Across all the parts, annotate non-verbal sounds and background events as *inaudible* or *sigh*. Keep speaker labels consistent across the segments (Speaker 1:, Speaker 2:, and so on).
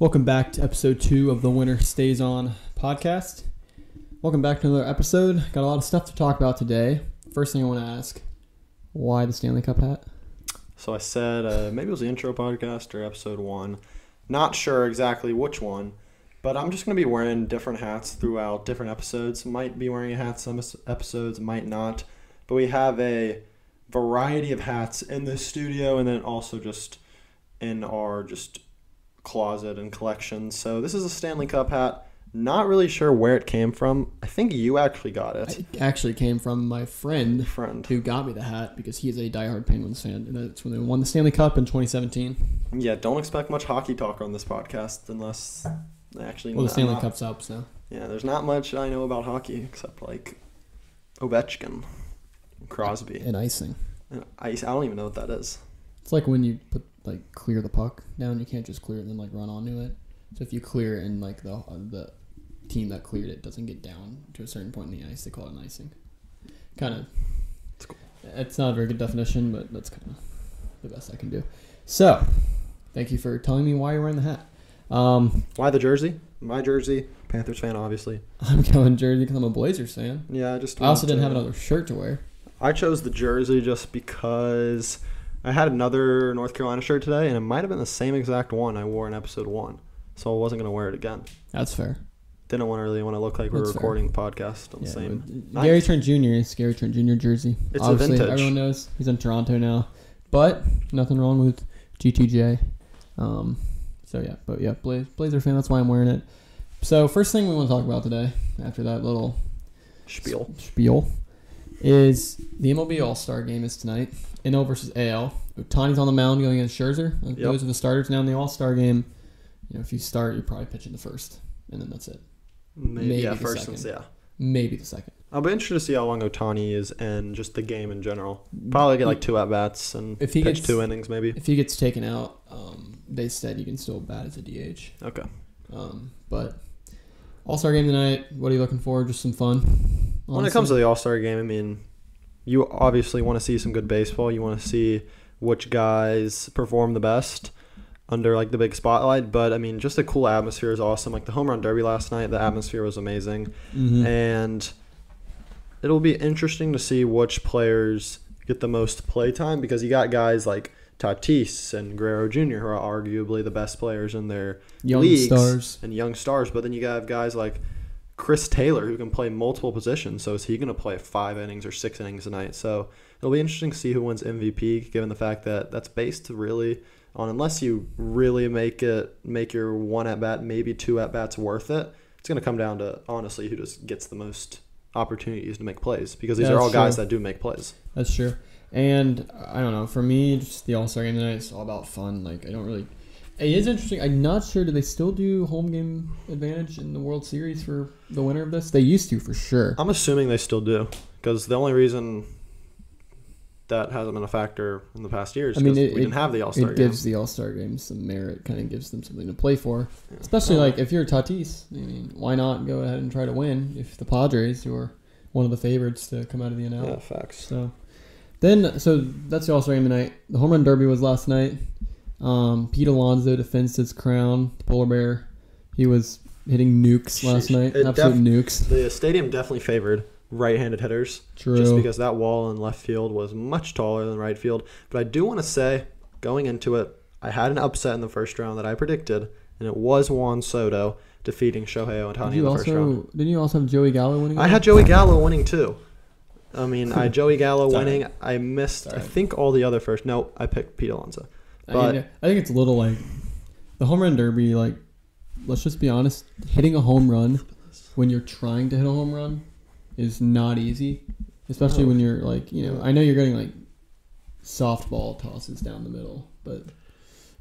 Speaker 1: Welcome back to episode two of the Winner Stays On podcast. Welcome back to another episode. Got a lot of stuff to talk about today. First thing I want to ask why the Stanley Cup hat?
Speaker 2: So I said uh, maybe it was the intro podcast or episode one. Not sure exactly which one, but I'm just going to be wearing different hats throughout different episodes. Might be wearing a hat some episodes, might not. But we have a variety of hats in the studio and then also just in our just closet and collection. So this is a Stanley Cup hat. Not really sure where it came from. I think you actually got it.
Speaker 1: It actually came from my friend
Speaker 2: Friend.
Speaker 1: who got me the hat because he is a diehard Penguins fan, and that's when they won the Stanley Cup in 2017.
Speaker 2: Yeah, don't expect much hockey talk on this podcast unless they actually
Speaker 1: Well, the Stanley
Speaker 2: not-
Speaker 1: Cup's up, so
Speaker 2: Yeah, there's not much I know about hockey except like Ovechkin, Crosby,
Speaker 1: and icing.
Speaker 2: and ice. I don't even know what that is.
Speaker 1: It's like when you put like clear the puck down, you can't just clear it and then like run onto it. So if you clear it and like the uh, the team that cleared it doesn't get down to a certain point in the ice, they call it an icing. Kind of.
Speaker 2: It's cool.
Speaker 1: It's not a very good definition, but that's kind of the best I can do. So, thank you for telling me why you're wearing the hat. Um,
Speaker 2: Why the jersey? My jersey, Panthers fan, obviously. *laughs*
Speaker 1: I'm going jersey because I'm a Blazers fan.
Speaker 2: Yeah, I just.
Speaker 1: I also didn't have another shirt to wear.
Speaker 2: I chose the jersey just because I had another North Carolina shirt today, and it might have been the same exact one I wore in episode one, so I wasn't gonna wear it again.
Speaker 1: That's fair.
Speaker 2: Didn't want to really want to look like we we're
Speaker 1: That's fair.
Speaker 2: recording the podcast on the same.
Speaker 1: but Gary. Trent Jr. is Gary Trent Jr. jersey.
Speaker 2: It's a
Speaker 1: Obviously,
Speaker 2: vintage.
Speaker 1: everyone knows he's in Toronto now, but nothing wrong with GTJ. Um, so yeah, but yeah, Bla- Blazer fan. That's why I'm wearing it. So first thing we want to talk about today, after that little
Speaker 2: Spiel.
Speaker 1: spiel, is the MLB All Star Game is tonight. NL versus AL. Ohtani's on the mound going against Scherzer.
Speaker 2: Yep.
Speaker 1: Those are the starters now in the All Star Game. You know, if you start, you're probably pitching the first, and then that's it.
Speaker 2: Maybe,
Speaker 1: Maybe
Speaker 2: yeah,
Speaker 1: the
Speaker 2: first
Speaker 1: second.
Speaker 2: yeah.
Speaker 1: Maybe the second.
Speaker 2: I'll be interested to see how long Ohtani is and just the game in general. Probably get like two at bats and
Speaker 1: If he
Speaker 2: pitch
Speaker 1: gets-
Speaker 2: two innings maybe.
Speaker 1: If he gets taken out, um, they said you can still bat as a DH.
Speaker 2: Okay.
Speaker 1: Um, but All Star game tonight. What are you looking for? Just some fun.
Speaker 2: When it comes to the All Star game, I mean, you obviously want to see some good baseball. You want to see which guys perform the best under like the big spotlight. But I mean, just the cool atmosphere is awesome. Like the home run derby last night, the atmosphere was amazing,
Speaker 1: Mhm.
Speaker 2: and it'll be interesting to see which players get the most play time because you got guys like Tatis and Guerrero Jr. who are arguably the best players in their
Speaker 1: young
Speaker 2: leagues
Speaker 1: stars.
Speaker 2: and young stars. But then you have guys like Chris Taylor who can play multiple positions. So is he going to play five innings or six innings tonight? So it'll be interesting to see who wins MVP, given the fact that that's based really on unless you really make it make your one at bat, maybe two at bats worth it. It's going to come down to honestly who just gets the most opportunities to make plays because these are all
Speaker 1: that's
Speaker 2: guys that do make plays.
Speaker 1: That's true. And I don't know. For me, just the All Star game tonight is all about fun. Like I don't really. It is interesting. I'm not sure. Do they still do home game advantage in the World Series for the winner of this? They used to for sure.
Speaker 2: I'm assuming they still do because the only reason that hasn't been a factor in the past years
Speaker 1: I mean, it-
Speaker 2: we didn't have the All Star
Speaker 1: It
Speaker 2: game.
Speaker 1: gives the All Star game some merit. Kind of gives them something to play for.
Speaker 2: Yeah.
Speaker 1: Especially like if you're Tatis, I mean, why not go ahead and try to win if the Padres, who are one of the favorites to come out of the NL.
Speaker 2: yeah, facts.
Speaker 1: So then, so that's the All Star game tonight. The home run derby was last night. Um, Pete Alonso defends his crown. The polar bear, he was hitting nukes last
Speaker 2: Sheesh.
Speaker 1: night.
Speaker 2: It
Speaker 1: Absolute
Speaker 2: def-
Speaker 1: nukes.
Speaker 2: The stadium definitely favored right-handed hitters,
Speaker 1: True.
Speaker 2: just because that wall in left field was much taller than right field. But I do want to say, going into it, I had an upset in the first round that I predicted, and it was Juan Soto defeating Shohei
Speaker 1: Did
Speaker 2: Ohtani in
Speaker 1: you
Speaker 2: the first round.
Speaker 1: also didn't you also have Joey Gallo winning?
Speaker 2: I
Speaker 1: it?
Speaker 2: had Joey Gallo winning too. I mean, I had *laughs* Joey Gallo
Speaker 1: It's all
Speaker 2: winning. I missed,
Speaker 1: It's
Speaker 2: I think, all the other first. No, I picked Pete Alonso.
Speaker 1: I,
Speaker 2: but-
Speaker 1: mean, I think it's a little like the home run derby. Like, let's just be honest. Hitting a home run when you're trying to hit a home run is not easy, especially
Speaker 2: No.
Speaker 1: when you're like you know. I know you're getting like softball tosses down the middle, but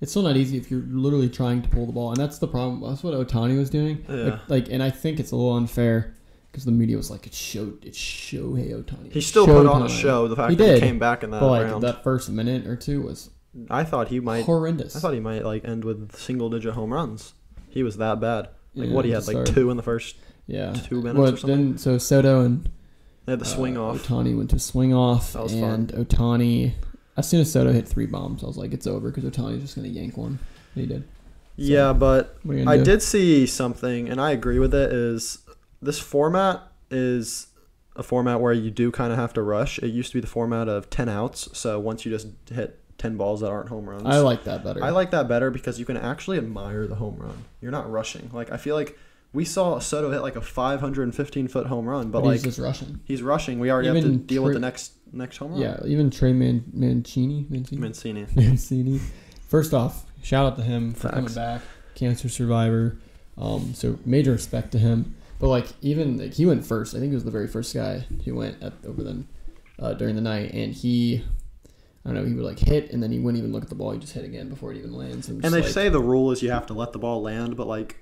Speaker 1: it's still not easy if you're literally trying to pull the ball, and that's the problem. That's what Ohtani was doing.
Speaker 2: Yeah.
Speaker 1: Like, like and I think it's a little unfair because the media was like, it showed "It's show, it's Shohei Ohtani."
Speaker 2: He still put on a show. The fact
Speaker 1: He
Speaker 2: that
Speaker 1: did,
Speaker 2: he came back in that
Speaker 1: but like
Speaker 2: round.
Speaker 1: that first minute or two was
Speaker 2: I thought he might.
Speaker 1: horrendous.
Speaker 2: I thought he might like end with single-digit home runs. He was that bad. Like
Speaker 1: Yeah,
Speaker 2: what he had like two in the first.
Speaker 1: Yeah.
Speaker 2: two minutes
Speaker 1: Well,
Speaker 2: or something?
Speaker 1: Then so Soto and
Speaker 2: They had the swing
Speaker 1: uh,
Speaker 2: off.
Speaker 1: Ohtani went to swing off,
Speaker 2: That was
Speaker 1: and Ohtani. As soon as Soto hit three bombs, I was like, it's over because Ohtani's just gonna yank one. And he did.
Speaker 2: Yeah, but
Speaker 1: What are you gonna
Speaker 2: I
Speaker 1: do?
Speaker 2: did see something, and I agree with it. Is this format is a format where you do kind of have to rush. It used to be the format of ten outs, so once you just hit ten balls that aren't home runs,
Speaker 1: I like that better.
Speaker 2: I like that better because you can actually admire the home run. You're not rushing. Like I feel like we saw Soto hit like a 515 foot home run, but,
Speaker 1: but
Speaker 2: like
Speaker 1: he's just rushing.
Speaker 2: he's rushing. We already have to
Speaker 1: Even
Speaker 2: deal with the next next home run.
Speaker 1: Yeah, even Trey Man- Mancini, Mancini,
Speaker 2: Mancini. *laughs*
Speaker 1: Mancini. First off, shout out to him for coming back, cancer survivor. Um, so major respect to him. But like even like he went first. I think he was the very first guy who went at, over the uh, during the night, and he. I don't know. He would like hit, and then he wouldn't even look at the ball. He just hit again before it even lands. I'm
Speaker 2: And they
Speaker 1: like,
Speaker 2: say the rule is you have to let the ball land, but like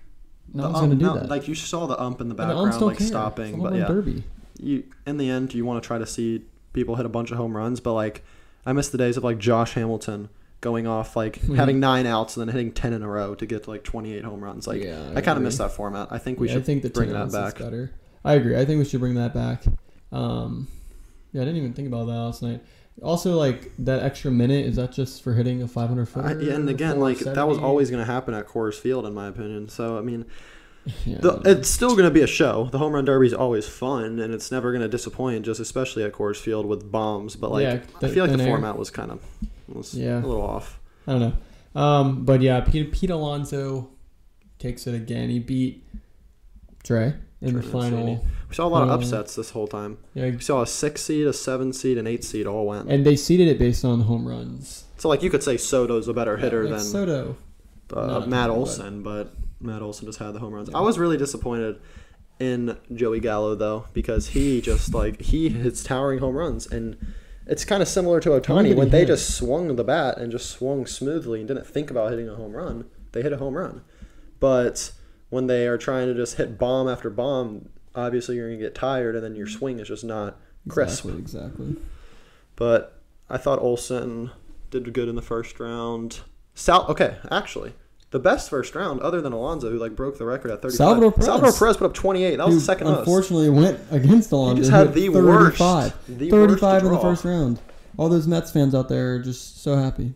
Speaker 1: no one's
Speaker 2: ump-
Speaker 1: gonna do
Speaker 2: no,
Speaker 1: that.
Speaker 2: like you saw the ump in the
Speaker 1: And the
Speaker 2: background like
Speaker 1: care.
Speaker 2: stopping, but yeah,
Speaker 1: derby.
Speaker 2: you in the end you want to try to see people hit a bunch of home runs, but like I miss the days of like Josh Hamilton going off like
Speaker 1: Mhm. *laughs*
Speaker 2: having nine outs and then hitting ten in a row to get to like 28 home runs. Like
Speaker 1: yeah,
Speaker 2: I kind of miss that format. I think we
Speaker 1: Yeah,
Speaker 2: should
Speaker 1: I think the
Speaker 2: bring that back.
Speaker 1: better. I agree. I think we should bring that back. Um, yeah, I didn't even think about that last night. Also, like that extra minute is that just for hitting a 500 foot?
Speaker 2: Yeah, and again, like that was always going to happen at Coors Field, in my opinion. So I mean, *laughs*
Speaker 1: Yeah,
Speaker 2: the, it's still going to be a show. The home run derby is always fun, and it's never going to disappoint. Just especially at Coors Field with bombs. But like,
Speaker 1: Yeah,
Speaker 2: I feel like the format was kind of was
Speaker 1: Yeah.
Speaker 2: a little off.
Speaker 1: I don't know. Um, but yeah, Pete, Pete Alonso takes it again. He beat Trey in the final.
Speaker 2: We saw a lot of
Speaker 1: Uh,
Speaker 2: upsets this whole time.
Speaker 1: Yeah,
Speaker 2: We saw a six seed, a seven seed, an eight seed all went.
Speaker 1: and they seeded it based on home runs.
Speaker 2: So like you could say Soto's a better hitter
Speaker 1: like
Speaker 2: than
Speaker 1: Soto.
Speaker 2: uh, Matt
Speaker 1: hitter, but-
Speaker 2: Olson, but Matt Olson just had the home runs.
Speaker 1: Yeah.
Speaker 2: I was really disappointed in Joey Gallo though because he just like he hits towering home runs and it's kind of similar to
Speaker 1: Ohtani
Speaker 2: when
Speaker 1: he
Speaker 2: they
Speaker 1: hit?
Speaker 2: just swung the bat and just swung smoothly and didn't think about hitting a home run. They hit a home run, but when they are trying to just hit bomb after bomb, obviously you're gonna get tired and then your swing is just not crisp.
Speaker 1: Exactly. Exactly.
Speaker 2: But I thought Olson did good in the first round. Sal, okay, actually, the best first round, other than Alonso, who like broke the record at 35.
Speaker 1: Salvador Perez.
Speaker 2: Salvador Perez put up 28. That was the second most.
Speaker 1: Unfortunately, went against Alonso.
Speaker 2: He just had the worst,
Speaker 1: 35.
Speaker 2: the
Speaker 1: 35
Speaker 2: worst
Speaker 1: in the first round. All those Mets fans out there are just so happy.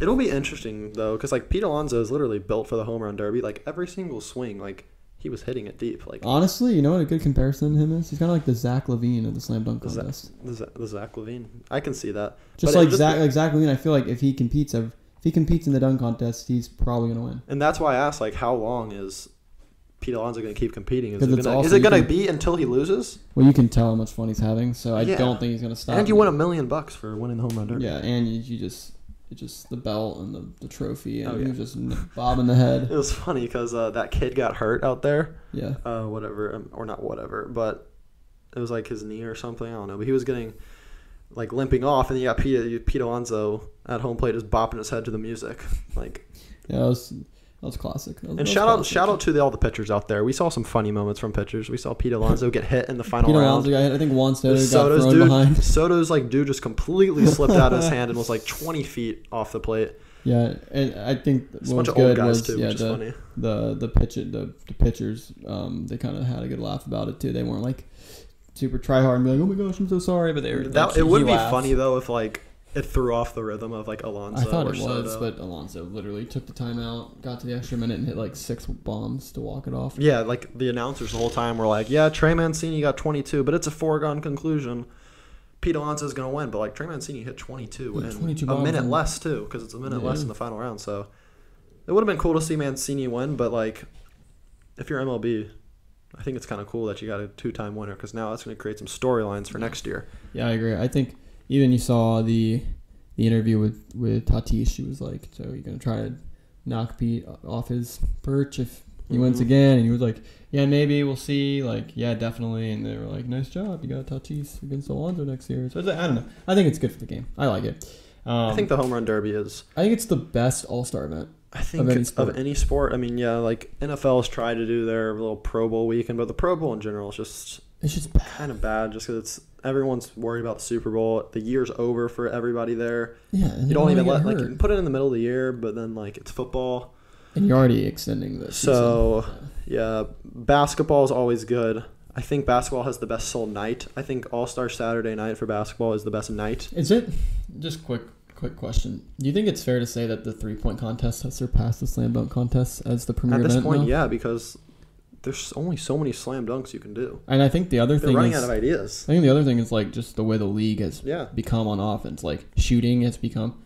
Speaker 2: It'll be interesting though, because like Pete Alonso is literally built for the home run derby. Like every single swing, like he was hitting it deep. Like
Speaker 1: Honestly, you know what a good comparison to him is? He's kind of like the Zach LaVine of the slam dunk
Speaker 2: Zach-
Speaker 1: contest.
Speaker 2: the, Z- the Zach LaVine, I can see that.
Speaker 1: Just
Speaker 2: But
Speaker 1: like
Speaker 2: just-
Speaker 1: Zach, like Zach LaVine, I feel like if he competes, if he competes in the dunk contest, he's probably gonna win.
Speaker 2: And that's why I asked, like, how long is Pete Alonso going to keep competing? Is it gonna, is it going to
Speaker 1: can-
Speaker 2: be until he loses?
Speaker 1: Well, you can tell how much fun he's having, so I
Speaker 2: Yeah.
Speaker 1: don't think he's gonna stop.
Speaker 2: and you win a million bucks for winning the home run derby.
Speaker 1: Yeah, and you, you just it just the belt and the, the trophy, and
Speaker 2: Oh,
Speaker 1: he was just bobbing the head. *laughs*
Speaker 2: It was funny because uh, that kid got hurt out there.
Speaker 1: Yeah,
Speaker 2: Uh, whatever, um, or not whatever, but it was like his knee or something. I don't know. But he was getting like limping off, and you got Pete, Pete Alonso at home plate just bopping his head to the music. *laughs* Like,
Speaker 1: yeah, that was was classic. That was-
Speaker 2: and
Speaker 1: that
Speaker 2: shout out, shout out to the, all the pitchers out there. We saw some funny moments from pitchers. We saw Pete Alonso get hit in the final
Speaker 1: Peter
Speaker 2: round.
Speaker 1: Alonso got hit. I think Juan Soto got
Speaker 2: Soto's
Speaker 1: thrown
Speaker 2: dude,
Speaker 1: behind. *laughs*
Speaker 2: Soto's like dude just completely slipped out of his *laughs* hand and was like 20 feet off the plate.
Speaker 1: Yeah, and I think what
Speaker 2: bunch
Speaker 1: was
Speaker 2: of old
Speaker 1: good
Speaker 2: guys
Speaker 1: was
Speaker 2: too,
Speaker 1: yeah
Speaker 2: which is
Speaker 1: the,
Speaker 2: funny.
Speaker 1: the the pitch the the pitchers um they kind of had a good laugh about it too. They weren't like super try hard and be like, oh my gosh, I'm so sorry, but they were.
Speaker 2: That
Speaker 1: like,
Speaker 2: it would be
Speaker 1: laughed.
Speaker 2: funny though if like it threw off the rhythm of like Alonso
Speaker 1: I thought
Speaker 2: or
Speaker 1: it was,
Speaker 2: Soto.
Speaker 1: but Alonso literally took the timeout, got to the extra minute, and hit like six bombs to walk it off.
Speaker 2: Yeah, like the announcers the whole time were like, "Yeah, Trey Mancini got 22, but it's a foregone conclusion. Pete Alonso's gonna win." But like Trey Mancini hit 22
Speaker 1: Yeah,
Speaker 2: and
Speaker 1: 22
Speaker 2: a minute
Speaker 1: in-
Speaker 2: less too, because it's a minute less in the final round. So it would have been cool to see Mancini win, but like if you're MLB, I think it's kind of cool that you got a two-time winner because now that's gonna create some storylines for next year.
Speaker 1: Yeah, I agree. I think even you saw the the interview with with Tatis. She was like, "So you're gonna try to knock Pete off his perch if he wins
Speaker 2: Mhm.
Speaker 1: again?" And he was like, "Yeah, maybe we'll see." Like, "Yeah, definitely." And they were like, "Nice job, you got Tatis against Alonso next year." So I don't know. I think it's good for the game. I like it. Um,
Speaker 2: I think the home run derby is
Speaker 1: I think it's the best All Star event.
Speaker 2: I think
Speaker 1: Of any
Speaker 2: of
Speaker 1: sport.
Speaker 2: any sport. I mean, yeah, like NFL's tried to do their little Pro Bowl weekend, but the Pro Bowl in general is just
Speaker 1: It's just bad.
Speaker 2: kind of bad, just because it's everyone's worried about the Super Bowl. The year's over for everybody there.
Speaker 1: Yeah,
Speaker 2: You don't even let
Speaker 1: get
Speaker 2: like put it in the middle of the year, but then like it's football.
Speaker 1: and you're already extending this.
Speaker 2: So-
Speaker 1: season.
Speaker 2: Yeah, basketball is always good. I think basketball has the best sold night. I think All Star Saturday night for basketball is the best night.
Speaker 1: Is it just quick quick question. Do you think it's fair to say that the three point contest has surpassed the slam dunk contest as the premier
Speaker 2: At this
Speaker 1: event
Speaker 2: point,
Speaker 1: now?
Speaker 2: yeah, because there's only so many slam dunks you can do.
Speaker 1: And I think the other
Speaker 2: They're
Speaker 1: thing
Speaker 2: running
Speaker 1: is,
Speaker 2: out of ideas.
Speaker 1: I think the other thing is like just the way the league has
Speaker 2: Yeah.
Speaker 1: become on offense. Like shooting has become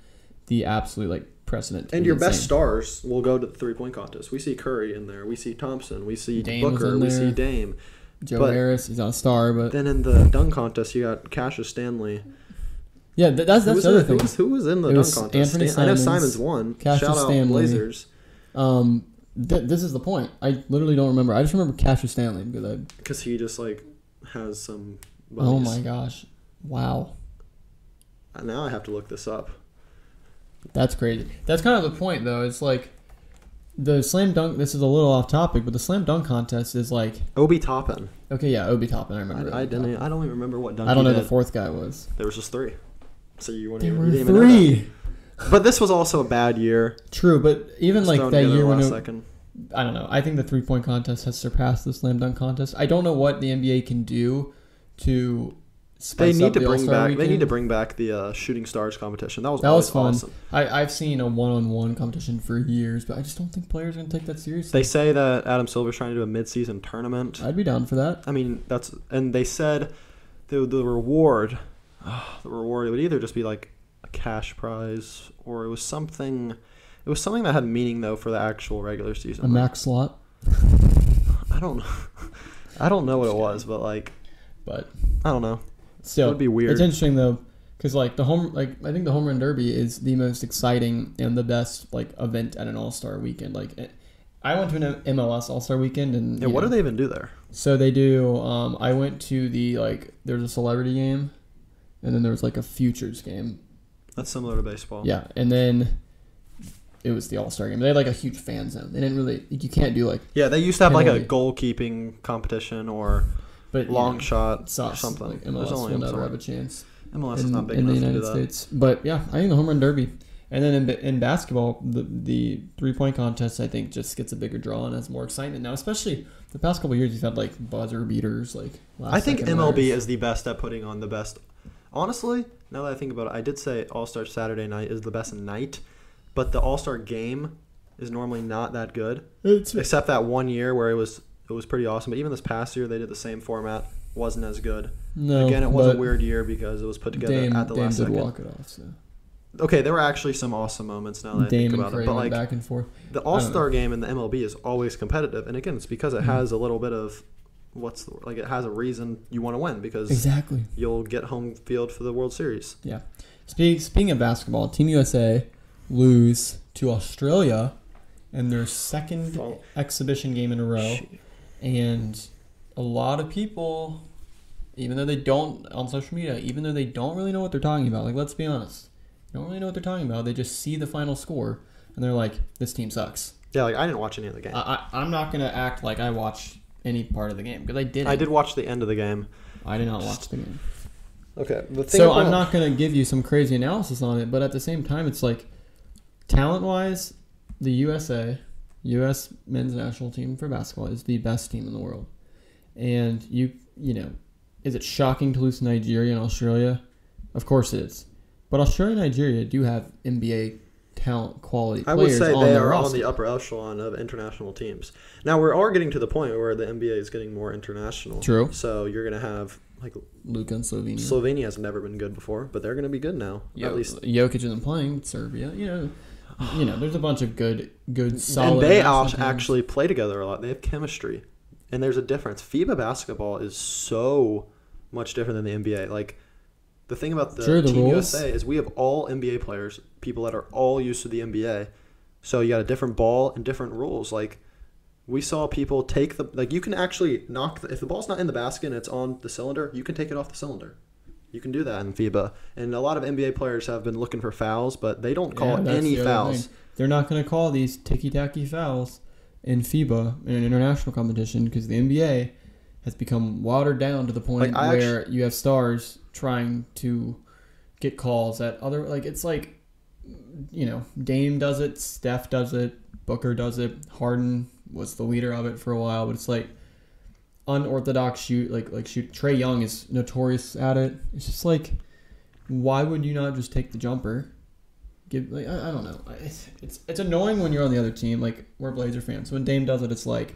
Speaker 1: the absolute like precedent.
Speaker 2: And your best stars will go to the three point contest. We see Curry in there. We see Thompson. We see
Speaker 1: Dame
Speaker 2: Booker. We see Dame.
Speaker 1: Joe
Speaker 2: but-
Speaker 1: Harris, he's not a star, but
Speaker 2: Then in the dunk contest, you got Cassius Stanley.
Speaker 1: yeah, th- that's that's
Speaker 2: was,
Speaker 1: the other
Speaker 2: in, who,
Speaker 1: thing.
Speaker 2: was, who was in the
Speaker 1: It
Speaker 2: dunk contest?
Speaker 1: Anthony
Speaker 2: Stan- I know
Speaker 1: Simons,
Speaker 2: Simons won.
Speaker 1: Cassius
Speaker 2: Shout out
Speaker 1: Stanley.
Speaker 2: Blazers
Speaker 1: Um, th- this is the point. I literally don't remember. I just remember Cassius Stanley because uh, I.
Speaker 2: because he just like has some.
Speaker 1: Oh my gosh, wow, uh,
Speaker 2: Now I have to look this up.
Speaker 1: that's crazy. That's kind of the point, though. It's like the slam dunk. This is a little off topic, but the slam dunk contest is like
Speaker 2: Obi Toppin.
Speaker 1: okay, yeah, Obi Toppin. I remember.
Speaker 2: I, I didn't.
Speaker 1: Toppin.
Speaker 2: I don't even remember what dunk.
Speaker 1: I don't know the fourth guy was.
Speaker 2: There was just three. So you, wouldn't
Speaker 1: There were
Speaker 2: you didn't even know that.
Speaker 1: three.
Speaker 2: But this was also a bad year.
Speaker 1: True, but even like that year when it,
Speaker 2: second.
Speaker 1: I don't know. I think the three point contest has surpassed the slam dunk contest. I don't know what the NBA can do to.
Speaker 2: They need to
Speaker 1: the
Speaker 2: bring back. They need to bring back the uh, shooting stars competition. That was
Speaker 1: That was fun.
Speaker 2: awesome.
Speaker 1: I, I've seen a one on one competition for years, but I just don't think players are gonna take that seriously.
Speaker 2: They say that Adam Silver's trying to do a mid-season tournament.
Speaker 1: I'd be down for that.
Speaker 2: I mean, that's and they said the the reward, *sighs* the reward it would either just be like cash prize or it was something. It was something that had meaning though for the actual regular season.
Speaker 1: A max slot,
Speaker 2: I don't know. *laughs* I don't know what it was, but like
Speaker 1: but
Speaker 2: I don't know.
Speaker 1: still,
Speaker 2: It would be weird.
Speaker 1: It's interesting though, because like the home, like I think the home run derby is the most exciting and the best like event at an All Star weekend. Like, it, I went to an MLS All Star weekend, and
Speaker 2: Yeah, what
Speaker 1: know,
Speaker 2: do they even do there?
Speaker 1: So they do. Um, I went to the like. There's a celebrity game, and then there was like a futures game.
Speaker 2: That's similar to baseball.
Speaker 1: Yeah, and then it was the All Star game. They had like a huge fan zone. They didn't really. You can't do like,
Speaker 2: Yeah, they used to have like a goalkeeping competition or
Speaker 1: but you
Speaker 2: long
Speaker 1: know,
Speaker 2: shot or something.
Speaker 1: Like
Speaker 2: There's
Speaker 1: MLS
Speaker 2: only
Speaker 1: will never have a chance
Speaker 2: MLS is
Speaker 1: in,
Speaker 2: not big
Speaker 1: in the
Speaker 2: enough to do
Speaker 1: United
Speaker 2: that.
Speaker 1: States. But yeah, I think the home run derby, and then in, in basketball, the the three point contest I think just gets a bigger draw and has more excitement now. Especially the past couple years, you've had like buzzer beaters, like. Last
Speaker 2: I think MLB
Speaker 1: winners.
Speaker 2: is the best at putting on the best. Honestly, now that I think about it, I did say All Star Saturday night is the best night, but the All Star game is normally not that good,
Speaker 1: It's,
Speaker 2: except that one year where it was it was pretty awesome. But even this past year, they did the same format, wasn't as good.
Speaker 1: no,
Speaker 2: Again, it was a weird year because it was put together
Speaker 1: Dame,
Speaker 2: at the
Speaker 1: Dame
Speaker 2: last
Speaker 1: did
Speaker 2: second.
Speaker 1: walk it off. So
Speaker 2: Okay, there were actually some awesome moments now that I think about it, but like
Speaker 1: back and forth.
Speaker 2: the All Star game in the MLB is always competitive, and again, it's because it
Speaker 1: Mhm.
Speaker 2: has a little bit of what's the, like it has a reason you want to win because
Speaker 1: Exactly.
Speaker 2: you'll get home field for the World Series. Yeah.
Speaker 1: Speaking speaking of basketball, Team USA lose to Australia in their second exhibition game in a row, and a lot of people, even though they don't on social media, even though they don't really know what they're talking about, like let's be honest, they don't really know what they're talking about. They just see the final score and they're like, "This team sucks."
Speaker 2: Yeah, like I didn't watch any of the game.
Speaker 1: I, I I'm not gonna act like I watched any part of the game because I didn't.
Speaker 2: I did watch the end of the game.
Speaker 1: I did not watch the game.
Speaker 2: Okay, the thing
Speaker 1: So
Speaker 2: about-
Speaker 1: I'm not going to give you some crazy analysis on it, but at the same time, it's like talent wise, the USA, U.S. men's national team for basketball is the best team in the world. And you, you know, is it shocking to lose to Nigeria and Australia? Of course it is. But Australia and Nigeria do have NBA talent quality
Speaker 2: I would say
Speaker 1: on
Speaker 2: they are on the upper echelon of international teams. Now we are getting to the point where the NBA is getting more international.
Speaker 1: True.
Speaker 2: So you're gonna have like
Speaker 1: Luka and Slovenia.
Speaker 2: Slovenia has never been good before, but they're gonna be good now.
Speaker 1: Yo-
Speaker 2: At least
Speaker 1: Jokic isn't playing. Serbia, you know, you know, there's a bunch of good, good, solid.
Speaker 2: and they actually play together a lot. They have chemistry, and there's a difference. FIBA basketball is so much different than the NBA. Like the thing about the
Speaker 1: the
Speaker 2: Team
Speaker 1: rules.
Speaker 2: USA is we have all NBA players, people that are all used to the NBA. So you got a different ball and different rules. Like we saw people take the like you can actually knock the, if the ball's not in the basket and it's on the cylinder, you can take it off the cylinder. You can do that in FIBA, and a lot of NBA players have been looking for fouls, but they don't call
Speaker 1: Yeah,
Speaker 2: any
Speaker 1: the
Speaker 2: fouls.
Speaker 1: thing. They're not going to call these ticky tacky fouls in FIBA in an international competition because the NBA has become watered down to the point
Speaker 2: Like,
Speaker 1: where you have stars trying to get calls at other like it's like you know Dame does it, Steph does it, Booker does it, Harden was the leader of it for a while, but it's like unorthodox shoot like like shoot Trae Young is notorious at it. It's just like why would you not just take the jumper give like I, I don't know. It's, it's it's annoying when you're on the other team. Like we're Blazer fans. When Dame does it, it's like,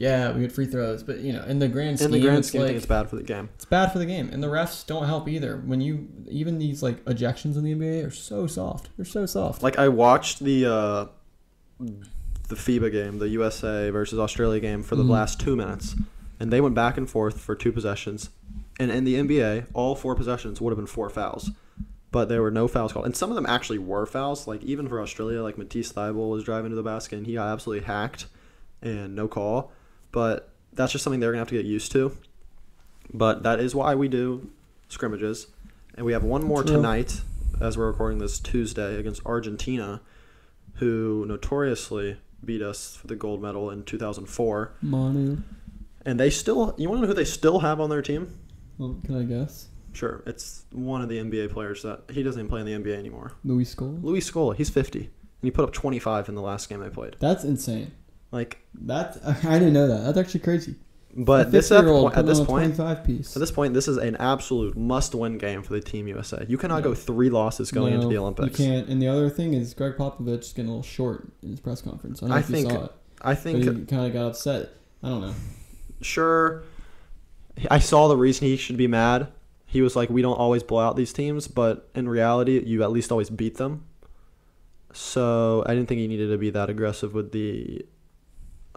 Speaker 1: yeah, we get free throws, but you know, in the grand scheme,
Speaker 2: In the grand
Speaker 1: it's
Speaker 2: scheme, I
Speaker 1: like
Speaker 2: it's bad for the game.
Speaker 1: it's bad for the game, and the refs don't help either. When you even these like ejections in the NBA are so soft. They're so soft.
Speaker 2: Like I watched the uh, the FIBA game, the USA versus Australia game for the
Speaker 1: Mhm.
Speaker 2: last two minutes, and they went back and forth for two possessions. And in the NBA, all four possessions would have been four fouls, but there were no fouls called. And some of them actually were fouls. Like even for Australia, like Matisse Thybulle was driving to the basket and he got absolutely hacked, and no call. But that's just something they're gonna have to get used to. But that is why we do scrimmages, and we have one more tonight as we're recording this Tuesday against Argentina, who notoriously beat us for the gold medal in 2004.
Speaker 1: Manu.
Speaker 2: And they still, you want to know who they still have on their team?
Speaker 1: Well, can I guess?
Speaker 2: Sure, it's one of the NBA players that he doesn't even play in the NBA anymore.
Speaker 1: Luis Scola.
Speaker 2: Luis Scola, he's 50, and he put up 25 in the last game they played.
Speaker 1: That's insane.
Speaker 2: Like,
Speaker 1: That's *laughs* I didn't know that. That's actually crazy.
Speaker 2: but this at,
Speaker 1: 50-year-old
Speaker 2: point, at this point,
Speaker 1: 25 piece.
Speaker 2: at this point, this is an absolute must-win game for the Team USA. You cannot go three losses going into the Olympics.
Speaker 1: You can't. And the other thing is Gregg Popovich is getting a little short in his press conference. I don't know
Speaker 2: I
Speaker 1: if
Speaker 2: think-
Speaker 1: you saw it.
Speaker 2: I think
Speaker 1: he kind of got upset. I don't know.
Speaker 2: sure I saw the reason he should be mad. He was like, "We don't always blow out these teams, but in reality, you at least always beat them." So I didn't think he needed to be that aggressive with the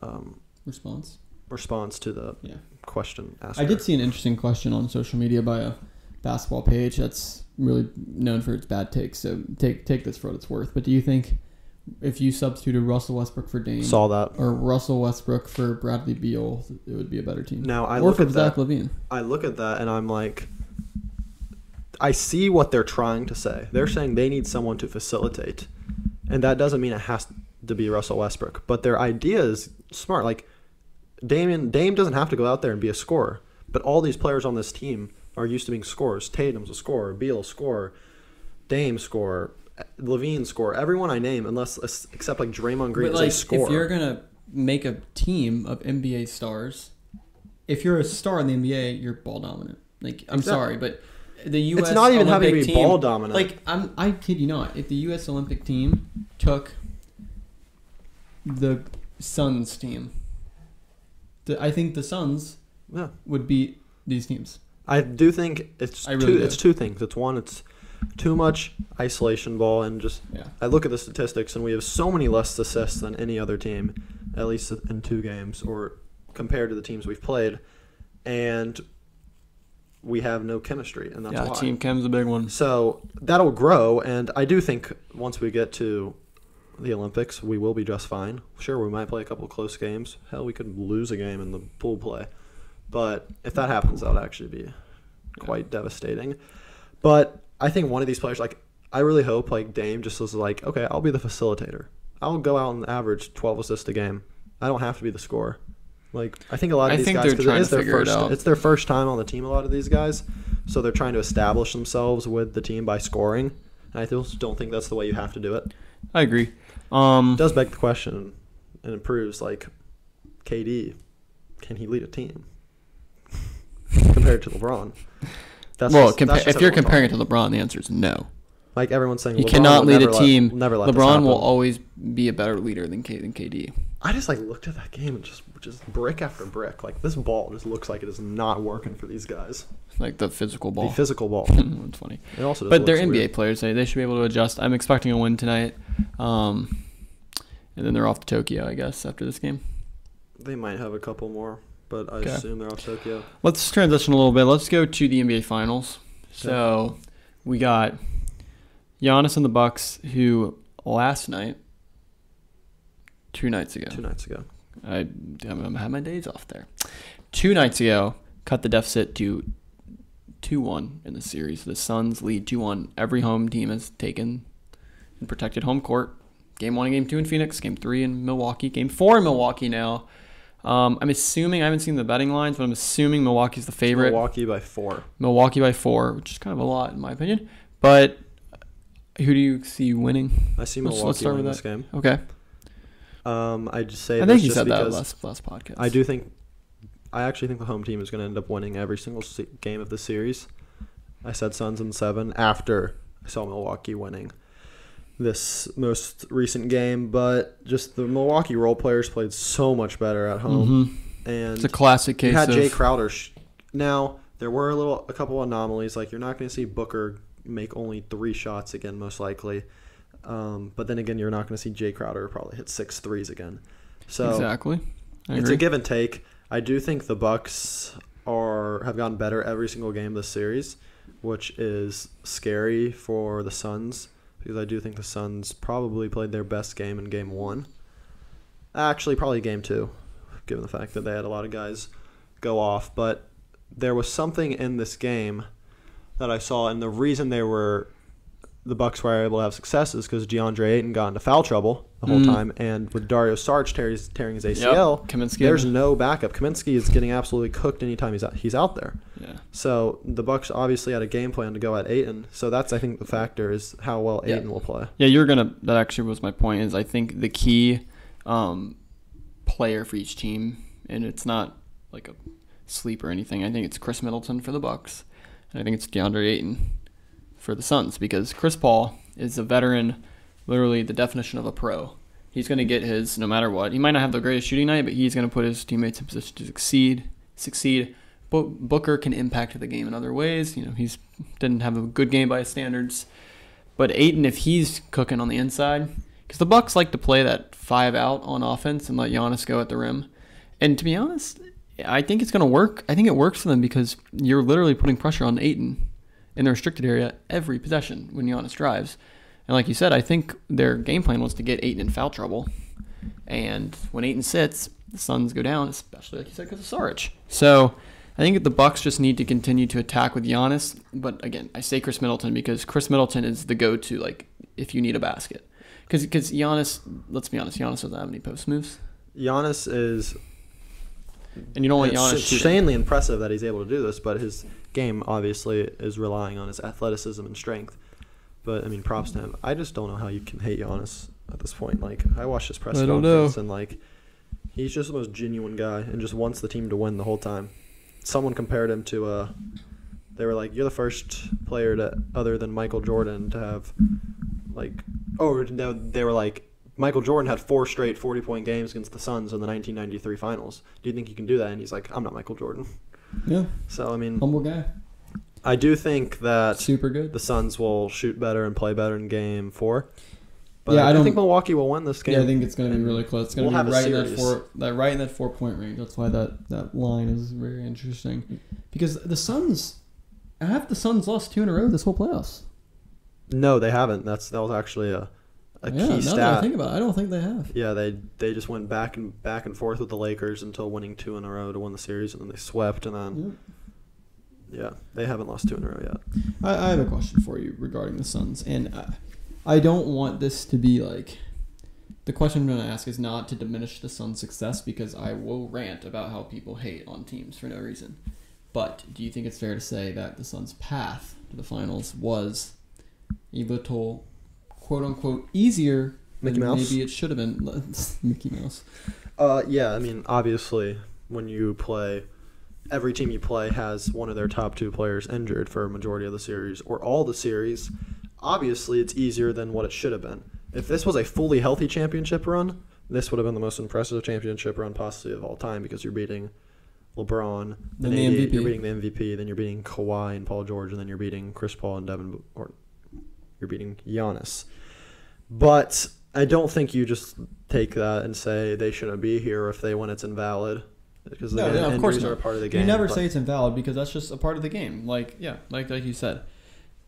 Speaker 2: um,
Speaker 1: Response.
Speaker 2: response to the
Speaker 1: Yeah.
Speaker 2: question asked.
Speaker 1: I did see an interesting question on social media by a basketball page that's really known for its bad takes. So take take this for what it's worth. But do you think if you substituted Russell Westbrook for Dame
Speaker 2: Saw that.
Speaker 1: or Russell Westbrook for Bradley Beal, it would be a better team?
Speaker 2: Now I
Speaker 1: or
Speaker 2: look
Speaker 1: for
Speaker 2: at
Speaker 1: Zach
Speaker 2: that.
Speaker 1: LaVine.
Speaker 2: I look at that and I'm like, I see what they're trying to say. They're saying they need someone to facilitate, and that doesn't mean it has to be Russell Westbrook. But their idea is smart. Like Damian, Dame doesn't have to go out there and be a scorer, but all these players on this team are used to being scorers. Tatum's a scorer, Beal a scorer, Dame scorer, LaVine scorer. Everyone I name, unless except like Draymond Green,
Speaker 1: But
Speaker 2: is
Speaker 1: like,
Speaker 2: a scorer.
Speaker 1: if you're gonna make a team of NBA stars, if you're a star in the NBA, you're ball dominant. Like I'm
Speaker 2: Exactly.
Speaker 1: sorry, but the U.S.
Speaker 2: it's not even having to be
Speaker 1: team,
Speaker 2: ball dominant.
Speaker 1: Like I'm, I kid you not. If the U.S. Olympic team took the Suns team, the, I think the Suns
Speaker 2: yeah.
Speaker 1: would beat these teams.
Speaker 2: I do think it's
Speaker 1: really
Speaker 2: two.
Speaker 1: do.
Speaker 2: It's two things. It's one. It's too much isolation ball, and just
Speaker 1: Yeah.
Speaker 2: I look at the statistics, and we have so many less assists than any other team, at least in two games, or compared to the teams we've played, and we have no chemistry, and that's
Speaker 1: yeah,
Speaker 2: why.
Speaker 1: Team Chem's a big one.
Speaker 2: So that'll grow, and I do think once we get to the Olympics, we will be just fine. Sure, we might play a couple close games. Hell, we could lose a game in the pool play. But if that happens, that would actually be quite devastating. But I think one of these players, like, I really hope, like, Dame just was like, okay, I'll be the facilitator. I'll go out and average 12 assists a game. I don't have to be the scorer. Like, I think a lot of
Speaker 1: I
Speaker 2: these guys,
Speaker 1: they're
Speaker 2: 'cause
Speaker 1: trying
Speaker 2: it is their
Speaker 1: figure it
Speaker 2: first, it's their first time on the team, a lot of these guys. So they're trying to establish themselves with the team by scoring. And I still don't think that's the way you have to do it.
Speaker 1: I agree. Um,
Speaker 2: It does beg the question, and it proves like KD, can he lead a team *laughs* compared to LeBron? That's
Speaker 1: well,
Speaker 2: just-
Speaker 1: compa- if you're comparing it to LeBron, the answer is no.
Speaker 2: Like everyone's saying,
Speaker 1: You
Speaker 2: LeBron
Speaker 1: cannot lead a
Speaker 2: never let-
Speaker 1: team.
Speaker 2: never let
Speaker 1: LeBron will always be a better leader than, K- than KD.
Speaker 2: I just like looked at that game and just just brick after brick. Like this ball just looks like it is not working for these guys.
Speaker 1: Like the physical ball.
Speaker 2: The physical ball. *laughs*
Speaker 1: it's funny.
Speaker 2: It also,
Speaker 1: But they're NBA
Speaker 2: weird.
Speaker 1: players. They, they should be able to adjust. I'm expecting a win tonight. Um, and then they're off to Tokyo, I guess, after this game.
Speaker 2: They might have a couple more, but I
Speaker 1: Okay.
Speaker 2: assume they're off Tokyo.
Speaker 1: Let's transition a little bit. Let's go to the NBA Finals. So we got Giannis and the Bucks, who last night, two nights ago,
Speaker 2: Two nights ago.
Speaker 1: I, I'm had my days off there. Two nights ago, cut the deficit to 2 1 in the series. The Suns lead 2 1. Every home team has taken and protected home court. Game one and game two in Phoenix, game three in Milwaukee, game four in Milwaukee now. Um, I'm assuming, I haven't seen the betting lines, but I'm assuming Milwaukee's the favorite.
Speaker 2: Milwaukee by four.
Speaker 1: Milwaukee by four, which is kind of a lot in my opinion. But who do you see winning?
Speaker 2: I see
Speaker 1: Let's-
Speaker 2: Milwaukee
Speaker 1: let's start with
Speaker 2: this game.
Speaker 1: Okay.
Speaker 2: Um, I just say
Speaker 1: I think you said that last, last podcast.
Speaker 2: I do think, I actually think the home team is going to end up winning every single se- game of the series. I said Suns in seven after I saw Milwaukee winning, this most recent game, but just the Milwaukee role players played so much better at home,
Speaker 1: Mhm.
Speaker 2: and
Speaker 1: It's a classic
Speaker 2: you
Speaker 1: case
Speaker 2: had
Speaker 1: of
Speaker 2: Jay Crowder. Sh- now there were a little a couple anomalies, like you're not going to see Booker make only three shots again, most likely. Um, but then again, you're not going to see Jay Crowder probably hit six threes again. So
Speaker 1: exactly. I
Speaker 2: it's
Speaker 1: agree.
Speaker 2: a give and take. I do think the Bucks are have gotten better every single game this series, which is scary for the Suns because I do think the Suns probably played their best game in game 1. Actually, probably game 2, given the fact that they had a lot of guys go off, but there was something in this game that I saw and the reason they were the Bucks were able to have success is because DeAndre Ayton got into foul trouble the whole
Speaker 1: Mm.
Speaker 2: time, and with Dario Saric tearing his, tearing his ACL,
Speaker 1: Yep. Kaminsky.
Speaker 2: there's no backup. Kaminsky is getting absolutely cooked anytime he's out, he's out there.
Speaker 1: yeah.
Speaker 2: So the Bucks obviously had a game plan to go at Ayton. So that's I think the factor is how well
Speaker 1: Yeah.
Speaker 2: Ayton will play.
Speaker 1: Yeah, you're gonna. That actually was my point. Is I think the key um, player for each team, and it's not like a sleep or anything. I think it's Khris Middleton for the Bucks, I think it's DeAndre Ayton for the Suns because Chris Paul is a veteran, literally the definition of a pro. He's gonna get his no matter what. He might not have the greatest shooting night, but he's gonna put his teammates in position to succeed. Succeed. Bo- Booker can impact the game in other ways. You know, he's didn't have a good game by his standards. But Ayton, if he's cooking on the inside, because the Bucks like to play that five out on offense and let Giannis go at the rim, and to be honest, I think it's going to work. I think it works for them because you're literally putting pressure on Ayton in the restricted area every possession when Giannis drives. And like you said, I think their game plan was to get Ayton in foul trouble. And when Ayton sits, the Suns go down, especially like you said, because of Saric. So I think the Bucks just need to continue to attack with Giannis. But again, I say Khris Middleton because Khris Middleton is the go-to. Like if you need a basket, because because Giannis, let's be honest, Giannis doesn't have any post moves,
Speaker 2: Giannis is
Speaker 1: and you don't want
Speaker 2: it's
Speaker 1: Giannis shooting.
Speaker 2: insanely impressive that he's able to do this, but his game obviously is relying on his athleticism and strength. But I mean, props to him. I just don't know how you can hate Giannis at this point. Like I watched his press
Speaker 1: I don't
Speaker 2: conference
Speaker 1: know.
Speaker 2: and like he's just the most genuine guy and just wants the team to win the whole time. Someone compared him to uh they were like, You're the first player to other than Michael Jordan to have like oh no they were like Michael Jordan had four straight 40 point games against the Suns in the 1993 finals. Do you think he can do that? And he's like, I'm not Michael Jordan.
Speaker 1: Yeah,
Speaker 2: So, I mean,
Speaker 1: humble guy,
Speaker 2: I do think that
Speaker 1: super good.
Speaker 2: the Suns will shoot better and play better in game four. But
Speaker 1: Yeah, I
Speaker 2: I,
Speaker 1: don't-
Speaker 2: think Milwaukee will win this game.
Speaker 1: Yeah, I think it's going to be really close. It's going
Speaker 2: We'll
Speaker 1: to be right in that four, that right in that four point range. That's why that that line is very interesting, because the Suns, have the Suns lost two in a row this whole playoffs.
Speaker 2: No, they haven't. That's That was actually a, a
Speaker 1: yeah,
Speaker 2: key stat.
Speaker 1: I think about it, I don't think they have.
Speaker 2: Yeah, they they just went back and back and forth with the Lakers until winning two in a row to win the series, and then they swept, and then yeah, they haven't lost two in a row yet.
Speaker 1: I, I have a question for you regarding the Suns, and I, I don't want this to be like. The question I'm going to ask is not to diminish the Suns' success because I will rant about how people hate on teams for no reason. But do you think it's fair to say that the Suns' path to the finals was a little, quote unquote, easier
Speaker 2: Mickey
Speaker 1: than
Speaker 2: Mouse?
Speaker 1: maybe it should have been? *laughs* Mickey Mouse.
Speaker 2: Uh, yeah, I mean, obviously, when you play, every team you play has one of their top two players injured for a majority of the series or all the series. Obviously, it's easier than what it should have been. If this was a fully healthy championship run, this would have been the most impressive championship run possibly of all time because you're beating LeBron,
Speaker 1: Then
Speaker 2: then
Speaker 1: the MVP.
Speaker 2: you're beating the MVP, then you're beating Kawhi and Paul George, and then you're beating Chris Paul and Devin, or you're beating Giannis. But I don't think you just take that and say they shouldn't be here if they win it's invalid because
Speaker 1: No,
Speaker 2: again,
Speaker 1: of course
Speaker 2: are a part of the game.
Speaker 1: You never
Speaker 2: but-
Speaker 1: say it's invalid because that's just a part of the game. Like yeah, like like you said,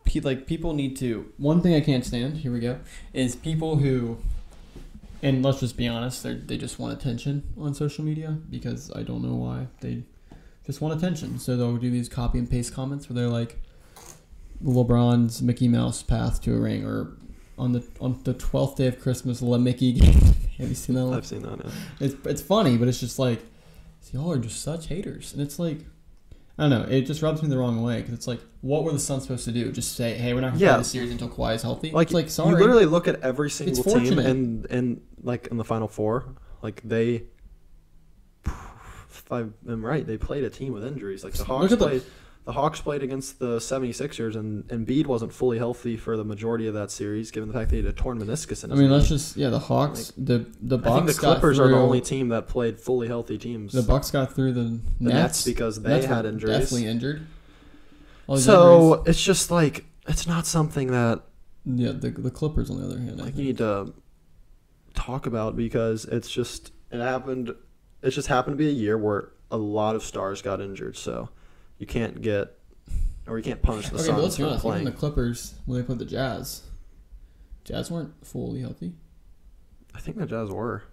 Speaker 1: Pe- like people need to. One thing I can't stand. Here we go. Is people who, and let's just be honest, they they just want attention on social media because I don't know why they just want attention. So they'll do these copy and paste comments where they're like, LeBron's Mickey Mouse path to a ring, or on the on the twelfth day of Christmas, Le Mickey game. *laughs* Have you seen that one?
Speaker 2: I've seen that. Yeah.
Speaker 1: It's it's funny, but it's just like y'all are just such haters, and it's like I don't know. It just rubs me the wrong way because it's like, what were the Suns supposed to do? Just say, hey, we're not gonna
Speaker 2: Yeah.
Speaker 1: play the series until Kawhi is healthy.
Speaker 2: Like,
Speaker 1: it's like sorry,
Speaker 2: you literally look at every single team and and like in the final four, like they. *sighs* If I am right, they played a team with injuries. Like the Hawks
Speaker 1: Look at the-
Speaker 2: played, the Hawks played against the 76ers, and Embiid wasn't fully healthy for the majority of that series, given the fact that he had a torn meniscus in
Speaker 1: I mean,
Speaker 2: knee.
Speaker 1: let's just yeah. The Hawks, the the
Speaker 2: I think
Speaker 1: Bucks
Speaker 2: the Clippers are the only team that played fully healthy teams.
Speaker 1: The Bucks got through the,
Speaker 2: The
Speaker 1: Nets,
Speaker 2: Nets because they
Speaker 1: Nets
Speaker 2: had injuries.
Speaker 1: Definitely injured.
Speaker 2: So
Speaker 1: injuries.
Speaker 2: it's just like it's not something that
Speaker 1: yeah, the the Clippers on the other hand,
Speaker 2: like you need to talk about because it's just it happened. It just happened to be a year where a lot of stars got injured. So you can't get or you can't punish the
Speaker 1: okay, but let's
Speaker 2: Suns
Speaker 1: be
Speaker 2: for
Speaker 1: honest. Even
Speaker 2: playing.
Speaker 1: the Clippers when they played the Jazz, Jazz weren't fully healthy.
Speaker 2: I think the Jazz were.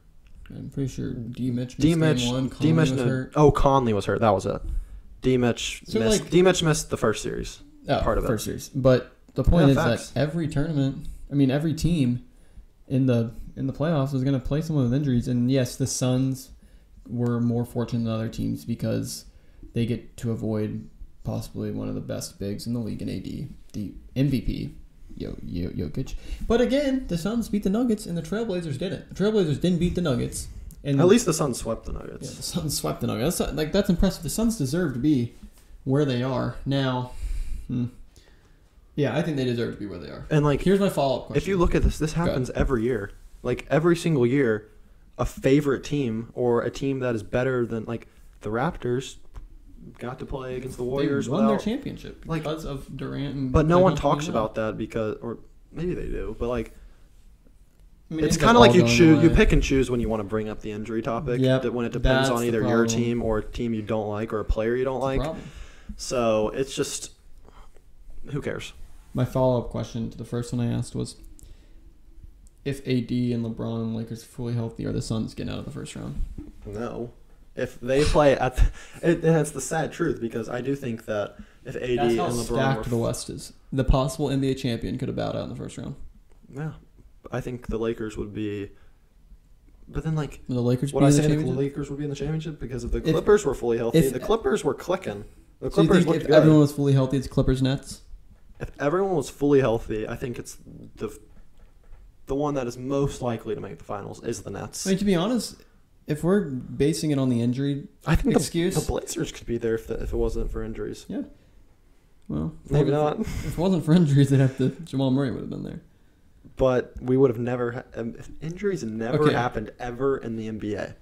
Speaker 1: I'm pretty sure D Mitch missed
Speaker 2: D. Mitch. D. Mitch,
Speaker 1: was
Speaker 2: no-
Speaker 1: hurt.
Speaker 2: oh Conley was hurt. That was it. D. Mitch
Speaker 1: So,
Speaker 2: missed.
Speaker 1: like-
Speaker 2: D. Mitch missed the first series.
Speaker 1: Oh,
Speaker 2: part of it.
Speaker 1: first series. But the point
Speaker 2: Yeah,
Speaker 1: is
Speaker 2: facts.
Speaker 1: that every tournament, I mean, every team in the in the playoffs is going to play someone with injuries. And yes, the Suns were more fortunate than other teams because they get to avoid possibly one of the best bigs in the league in AD, the MVP, Yo, Yo, Jokic. But again, the Suns beat the Nuggets and the Trailblazers didn't. The Trailblazers didn't beat the Nuggets. And
Speaker 2: At least the Suns swept the
Speaker 1: yeah,
Speaker 2: Nuggets.
Speaker 1: the Suns swept the Nuggets. That's, like that's impressive. The Suns deserve to be where they are now. Hmm. Yeah, I think they deserve to be where they are.
Speaker 2: And like
Speaker 1: Here's my follow up question.
Speaker 2: If you look at this, this happens every year. Like every single year, a favorite team or a team that is better than like the Raptors got to play against the Warriors
Speaker 1: they won their championship
Speaker 2: like-
Speaker 1: because of Durant. And
Speaker 2: But no one talks about that because, or maybe they do, but like
Speaker 1: I mean,
Speaker 2: it's kind of like you choose, you pick and choose when you want to bring up the injury topic.
Speaker 1: Yep,
Speaker 2: that when it depends on either your team or a team you don't like or a player you don't
Speaker 1: That's
Speaker 2: like. So it's just who cares?
Speaker 1: My follow up question to the first one I asked was, if AD and LeBron and Lakers fully healthy, are the Suns getting out of the first round?
Speaker 2: No. If they play at, the, it, and that's the sad truth because I do think that if AD
Speaker 1: That's
Speaker 2: and
Speaker 1: how
Speaker 2: LeBron
Speaker 1: stacked
Speaker 2: were
Speaker 1: the West is. The possible NBA champion could have bowed out in the first round.
Speaker 2: Yeah, I think the Lakers would be. But then, like,
Speaker 1: the Lakers
Speaker 2: would
Speaker 1: be
Speaker 2: I
Speaker 1: in the
Speaker 2: say the
Speaker 1: championship?
Speaker 2: Lakers would be in the championship because if the Clippers were fully healthy,
Speaker 1: if-
Speaker 2: the Clippers were clicking. The
Speaker 1: So you
Speaker 2: Clippers
Speaker 1: think
Speaker 2: looked
Speaker 1: if
Speaker 2: good.
Speaker 1: everyone was fully healthy, it's Clippers Nets?
Speaker 2: if everyone was fully healthy, I think it's the the one that is most likely to make the finals is the Nets.
Speaker 1: I mean, to be honest, if we're basing it on the injury,
Speaker 2: I think
Speaker 1: excuse-
Speaker 2: the, the Blazers could be there if, the, if it wasn't for injuries.
Speaker 1: Yeah. Well,
Speaker 2: Maybe not,
Speaker 1: For, if it wasn't for injuries, they'd have to. Jamal Murray would have been there.
Speaker 2: but we would have never. Um, if injuries never
Speaker 1: Okay.
Speaker 2: happened ever in the NBA,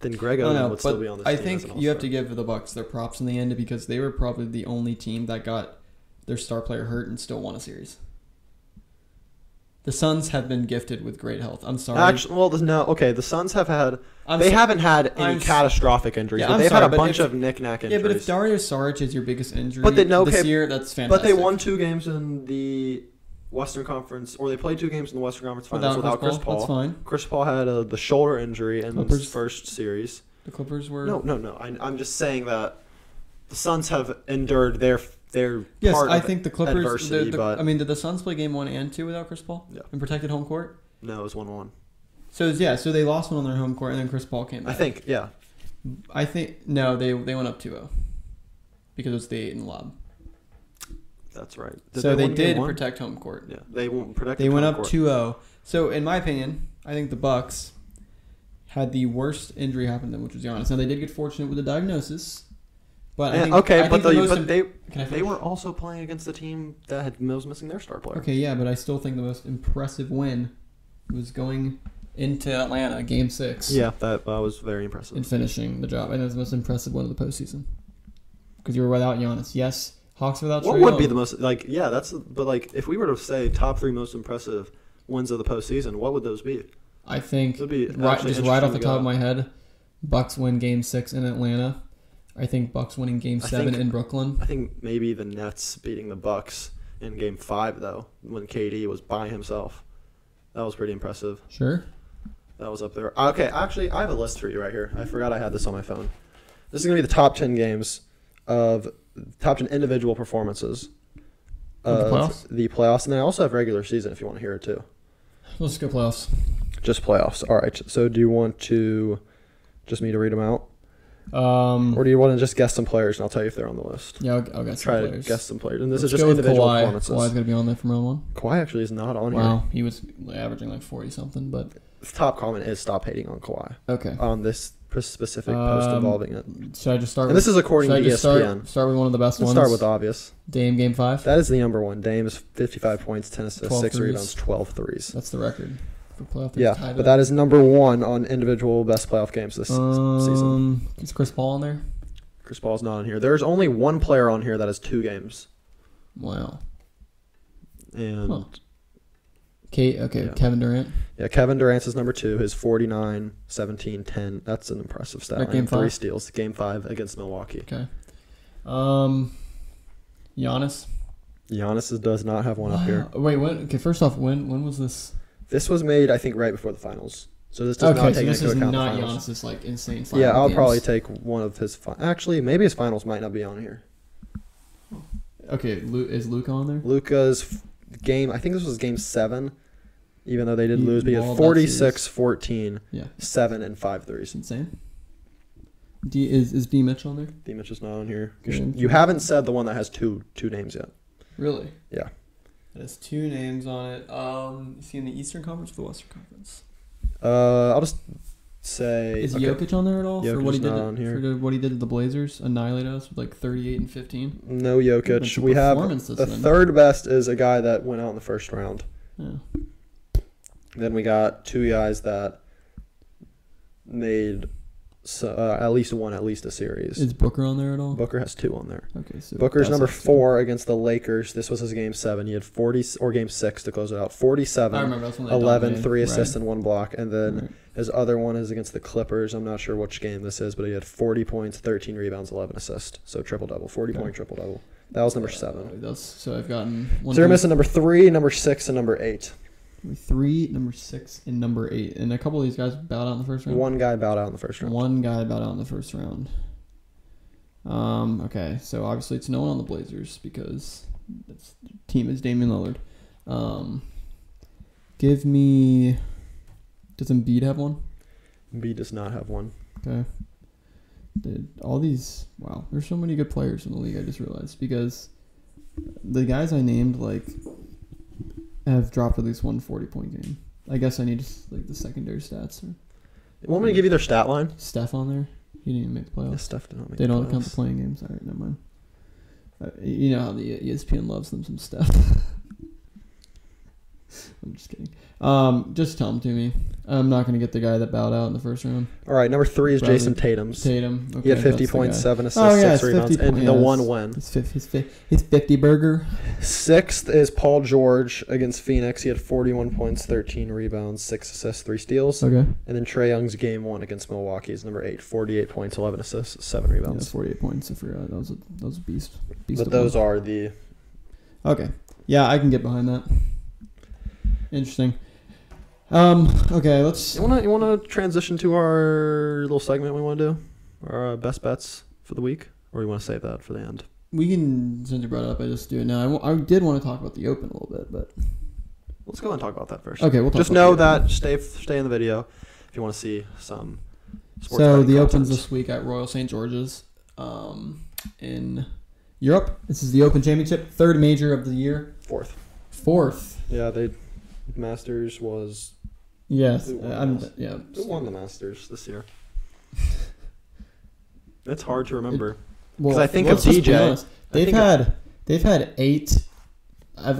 Speaker 2: then Greg Oden
Speaker 1: know,
Speaker 2: would still be on this
Speaker 1: I think you have to give the Bucks their props in the end because they were probably the only team that got their star player hurt and still won a series. The Suns have been gifted with great health. I'm sorry.
Speaker 2: Actually, well, the- no. Okay, the Suns have had.
Speaker 1: I'm
Speaker 2: they
Speaker 1: so-
Speaker 2: haven't had any
Speaker 1: I'm
Speaker 2: catastrophic injuries,
Speaker 1: Yeah,
Speaker 2: they've
Speaker 1: sorry,
Speaker 2: had a bunch
Speaker 1: if-
Speaker 2: of knick-knack
Speaker 1: Yeah, but if Dario Saric is your biggest injury
Speaker 2: But they- no,
Speaker 1: this
Speaker 2: okay,
Speaker 1: year, that's fantastic.
Speaker 2: but they won two games in the Western Conference, or they played two games in the Western Conference Finals
Speaker 1: without,
Speaker 2: without, Chris Paul.
Speaker 1: That's fine.
Speaker 2: Chris Paul had uh, the shoulder injury in
Speaker 1: Clippers.
Speaker 2: his first series.
Speaker 1: The Clippers were.
Speaker 2: No, no, no. I, I'm just saying that the Suns have endured their their
Speaker 1: Yes,
Speaker 2: part
Speaker 1: I
Speaker 2: of
Speaker 1: think the Clippers. the- the-
Speaker 2: but-
Speaker 1: I mean, did the Suns play game one and two without Chris Paul?
Speaker 2: Yeah.
Speaker 1: And protected home court.
Speaker 2: No, it was one one.
Speaker 1: So yeah, so they lost one on their home court, and then Chris Paul came
Speaker 2: I think, yeah.
Speaker 1: I think no, they they went up 2-0 because was the eight in the lob.
Speaker 2: That's right.
Speaker 1: so they
Speaker 2: game
Speaker 1: did protect home court.
Speaker 2: Yeah, they won't protect.
Speaker 1: They
Speaker 2: the
Speaker 1: went up
Speaker 2: court.
Speaker 1: 2-0. So in my opinion, I think the Bucks had the worst injury happen to them, which was Giannis. Now they did get fortunate with the diagnosis, but I
Speaker 2: Yeah,
Speaker 1: think,
Speaker 2: okay,
Speaker 1: I
Speaker 2: but,
Speaker 1: think the
Speaker 2: the, but
Speaker 1: im-
Speaker 2: they they were also playing against the team that had was missing their star player.
Speaker 1: Okay, yeah, but I still think the most impressive win was going into Atlanta, Game Six.
Speaker 2: Yeah, that uh, was very impressive.
Speaker 1: and finishing the job. And it was the most impressive win of the postseason because you were without Giannis. Yes, Hawks without.
Speaker 2: What
Speaker 1: Trae
Speaker 2: would be the most like? Yeah, that's but like if we were to say top three most impressive wins of the postseason, what would those be?
Speaker 1: I think
Speaker 2: be
Speaker 1: right, just right off the top of my head, Bucks win Game Six in Atlanta. I think Bucks winning Game
Speaker 2: I
Speaker 1: Seven
Speaker 2: think-
Speaker 1: in Brooklyn.
Speaker 2: I think maybe the Nets beating the Bucks in Game Five though, when KD was by himself. That was pretty impressive.
Speaker 1: Sure.
Speaker 2: That was up there. Okay, actually, I have a list for you right here. I forgot I had this on my phone. This is gonna be the top ten games of top ten individual performances
Speaker 1: Of the playoffs?
Speaker 2: the playoffs, and then I also have regular season if you want to hear it too.
Speaker 1: Let's go playoffs.
Speaker 2: Just playoffs. All right. So do you want to just me to read them out,
Speaker 1: Um,
Speaker 2: or do you want to just guess some players and I'll tell you if they're on the list?
Speaker 1: yeah, I'll, I'll guess
Speaker 2: Try to
Speaker 1: players.
Speaker 2: guess some players, and this
Speaker 1: Let's
Speaker 2: is just
Speaker 1: go with
Speaker 2: individual
Speaker 1: Kawhi.
Speaker 2: performances.
Speaker 1: Kawhi's gonna be on there from round one.
Speaker 2: Kawhi actually is not on here.
Speaker 1: Wow, he was averaging like forty something, but
Speaker 2: The top comment is stop hating on Kawhi
Speaker 1: okay.
Speaker 2: on this specific post
Speaker 1: Um,
Speaker 2: involving it.
Speaker 1: Should I just start?
Speaker 2: And
Speaker 1: with,
Speaker 2: this is according
Speaker 1: should
Speaker 2: to
Speaker 1: I just
Speaker 2: ESPN.
Speaker 1: start, start with one of the best
Speaker 2: Let's
Speaker 1: ones?
Speaker 2: start with obvious.
Speaker 1: Dame game five.
Speaker 2: That is the number one. Dame is 55 points, 10 assists,
Speaker 1: 12
Speaker 2: 6
Speaker 1: threes.
Speaker 2: rebounds, 12 threes.
Speaker 1: That's the record for playoff.
Speaker 2: Yeah, but
Speaker 1: up.
Speaker 2: that is number one on individual best playoff games this season.
Speaker 1: Um, is Chris Paul on there?
Speaker 2: Chris Paul's not on here. There's only one player on here that has two games.
Speaker 1: Wow.
Speaker 2: And
Speaker 1: Huh. Kate. Okay,
Speaker 2: Yeah.
Speaker 1: Kevin Durant.
Speaker 2: yeah, Kevin Durant's is number two. His 49, 17, 10. That's an impressive stat.
Speaker 1: Game
Speaker 2: Three steals. Game five against Milwaukee.
Speaker 1: Okay. Um, Giannis.
Speaker 2: Giannis does not have one up here.
Speaker 1: Wait, when? Okay, first off, when when was this?
Speaker 2: This was made, I think, right before the finals. So this does
Speaker 1: okay,
Speaker 2: not
Speaker 1: so
Speaker 2: take
Speaker 1: this
Speaker 2: into
Speaker 1: is
Speaker 2: account
Speaker 1: not
Speaker 2: the finals.
Speaker 1: Giannis's like insane. Final
Speaker 2: Yeah, I'll
Speaker 1: games.
Speaker 2: probably take one of his. Fi- Actually, maybe his finals might not be on here.
Speaker 1: Okay, Lu- is Luka on there?
Speaker 2: Luka's f- game, I think this was game seven, even though they did
Speaker 1: He
Speaker 2: lose, but he had
Speaker 1: mauled that
Speaker 2: 46, 14,
Speaker 1: Yeah,
Speaker 2: 7, and 5 threes.
Speaker 1: insane. D is is D Mitch on there?
Speaker 2: D Mitch is not on here. You,
Speaker 1: Good.
Speaker 2: sh- you haven't said the one that has two two names yet.
Speaker 1: Really?
Speaker 2: Yeah.
Speaker 1: It has two names on it. Um, is he in the Eastern Conference or the Western Conference?
Speaker 2: Uh, I'll just say.
Speaker 1: Is
Speaker 2: okay,
Speaker 1: Jokic on there at all for what he did?
Speaker 2: not
Speaker 1: to-
Speaker 2: on here.
Speaker 1: For what he did to the Blazers, annihilate us with like thirty-eight and fifteen.
Speaker 2: No Jokic. We have the third best is a guy that went out in the first round.
Speaker 1: Yeah.
Speaker 2: Then we got two guys that made so, uh, at least one, at least a series.
Speaker 1: Is Booker on there at all?
Speaker 2: Booker has two on there.
Speaker 1: Okay, so
Speaker 2: Booker's number four against the Lakers. This was his game seven. He had 40, or game six to close it out.
Speaker 1: I
Speaker 2: 47,
Speaker 1: remember that's when they
Speaker 2: 11,
Speaker 1: dominated.
Speaker 2: three
Speaker 1: Right.
Speaker 2: assists and one block. And then
Speaker 1: Right.
Speaker 2: his other one is against the Clippers. I'm not sure which game this is, but he had 40 points, 13 rebounds, 11 assists. So triple double, 40
Speaker 1: Okay.
Speaker 2: point triple double. That was number
Speaker 1: Uh,
Speaker 2: seven.
Speaker 1: That's so I've gotten one.
Speaker 2: So you're missing number three, number six, and number eight.
Speaker 1: Number three, number six, and number eight, and a couple of these guys bowed out in the first round.
Speaker 2: One guy bowed out in the first round.
Speaker 1: One guy bowed out in the first round. Um. Okay, so obviously it's no one on the Blazers because that's team is Damian Lillard. Um. Give me. Does Embiid have one?
Speaker 2: B does not have one.
Speaker 1: Okay. Did all these wow, there's so many good players in the league, I just realized. Because the guys I named like have dropped at least one 40 point game. I guess I need just like the secondary stats or
Speaker 2: Want me to give you their stat line?
Speaker 1: Steph on there. He didn't even make the
Speaker 2: Yeah,
Speaker 1: playoffs.
Speaker 2: Steph did not make
Speaker 1: they
Speaker 2: the
Speaker 1: don't count the playing games. Alright, never mind. Uh, you know how the ESPN loves them some stuff. *laughs* I'm just kidding. Um, just tell them to me. I'm not gonna get the guy that bowed out in the first round.
Speaker 2: All right, number three is
Speaker 1: Bradley
Speaker 2: Jayson Tatum's.
Speaker 1: Tatum.
Speaker 2: He had
Speaker 1: okay,
Speaker 2: 50 points, seven assists,
Speaker 1: Oh, yeah,
Speaker 2: six
Speaker 1: 50
Speaker 2: rebounds, and
Speaker 1: point-
Speaker 2: the
Speaker 1: yeah,
Speaker 2: one win.
Speaker 1: He's fifty. He's, fi- fifty burger.
Speaker 2: Sixth is Paul George against Phoenix. He had 41 points, 13 rebounds, six assists, three steals.
Speaker 1: Okay.
Speaker 2: And then Trae Young's game one against Milwaukee is number eight, 48 points, 11 assists, seven
Speaker 1: Yeah,
Speaker 2: rebounds.
Speaker 1: forty-eight points. I forgot. That was a that was a beast. beast
Speaker 2: but those
Speaker 1: one.
Speaker 2: are the.
Speaker 1: Okay. Yeah, I can get behind that. Interesting. Um. Okay. Let's.
Speaker 2: You wanna you wanna transition to our little segment we want to do, our uh, best bets for the week, or you want to save that for the end?
Speaker 1: We can since you brought it up. I just do it now. I, w- I did want to talk about the Open a little bit, but
Speaker 2: Let's go and talk about that first.
Speaker 1: okay. We'll talk
Speaker 2: Just
Speaker 1: about
Speaker 2: know that stay stay in the video if you want to see some. Sports
Speaker 1: So the Open's this week at Royal St George's, um, in Europe. This is the Open Championship, third major of the year,
Speaker 2: fourth.
Speaker 1: fourth.
Speaker 2: Yeah, they Masters was
Speaker 1: Yes,
Speaker 2: Who won
Speaker 1: uh, I'm. Yeah.
Speaker 2: who won the Masters this year. *laughs* It's hard to remember.
Speaker 1: Well,
Speaker 2: I think of
Speaker 1: let's just be
Speaker 2: DJ.
Speaker 1: They've
Speaker 2: think of-
Speaker 1: had they've had eight,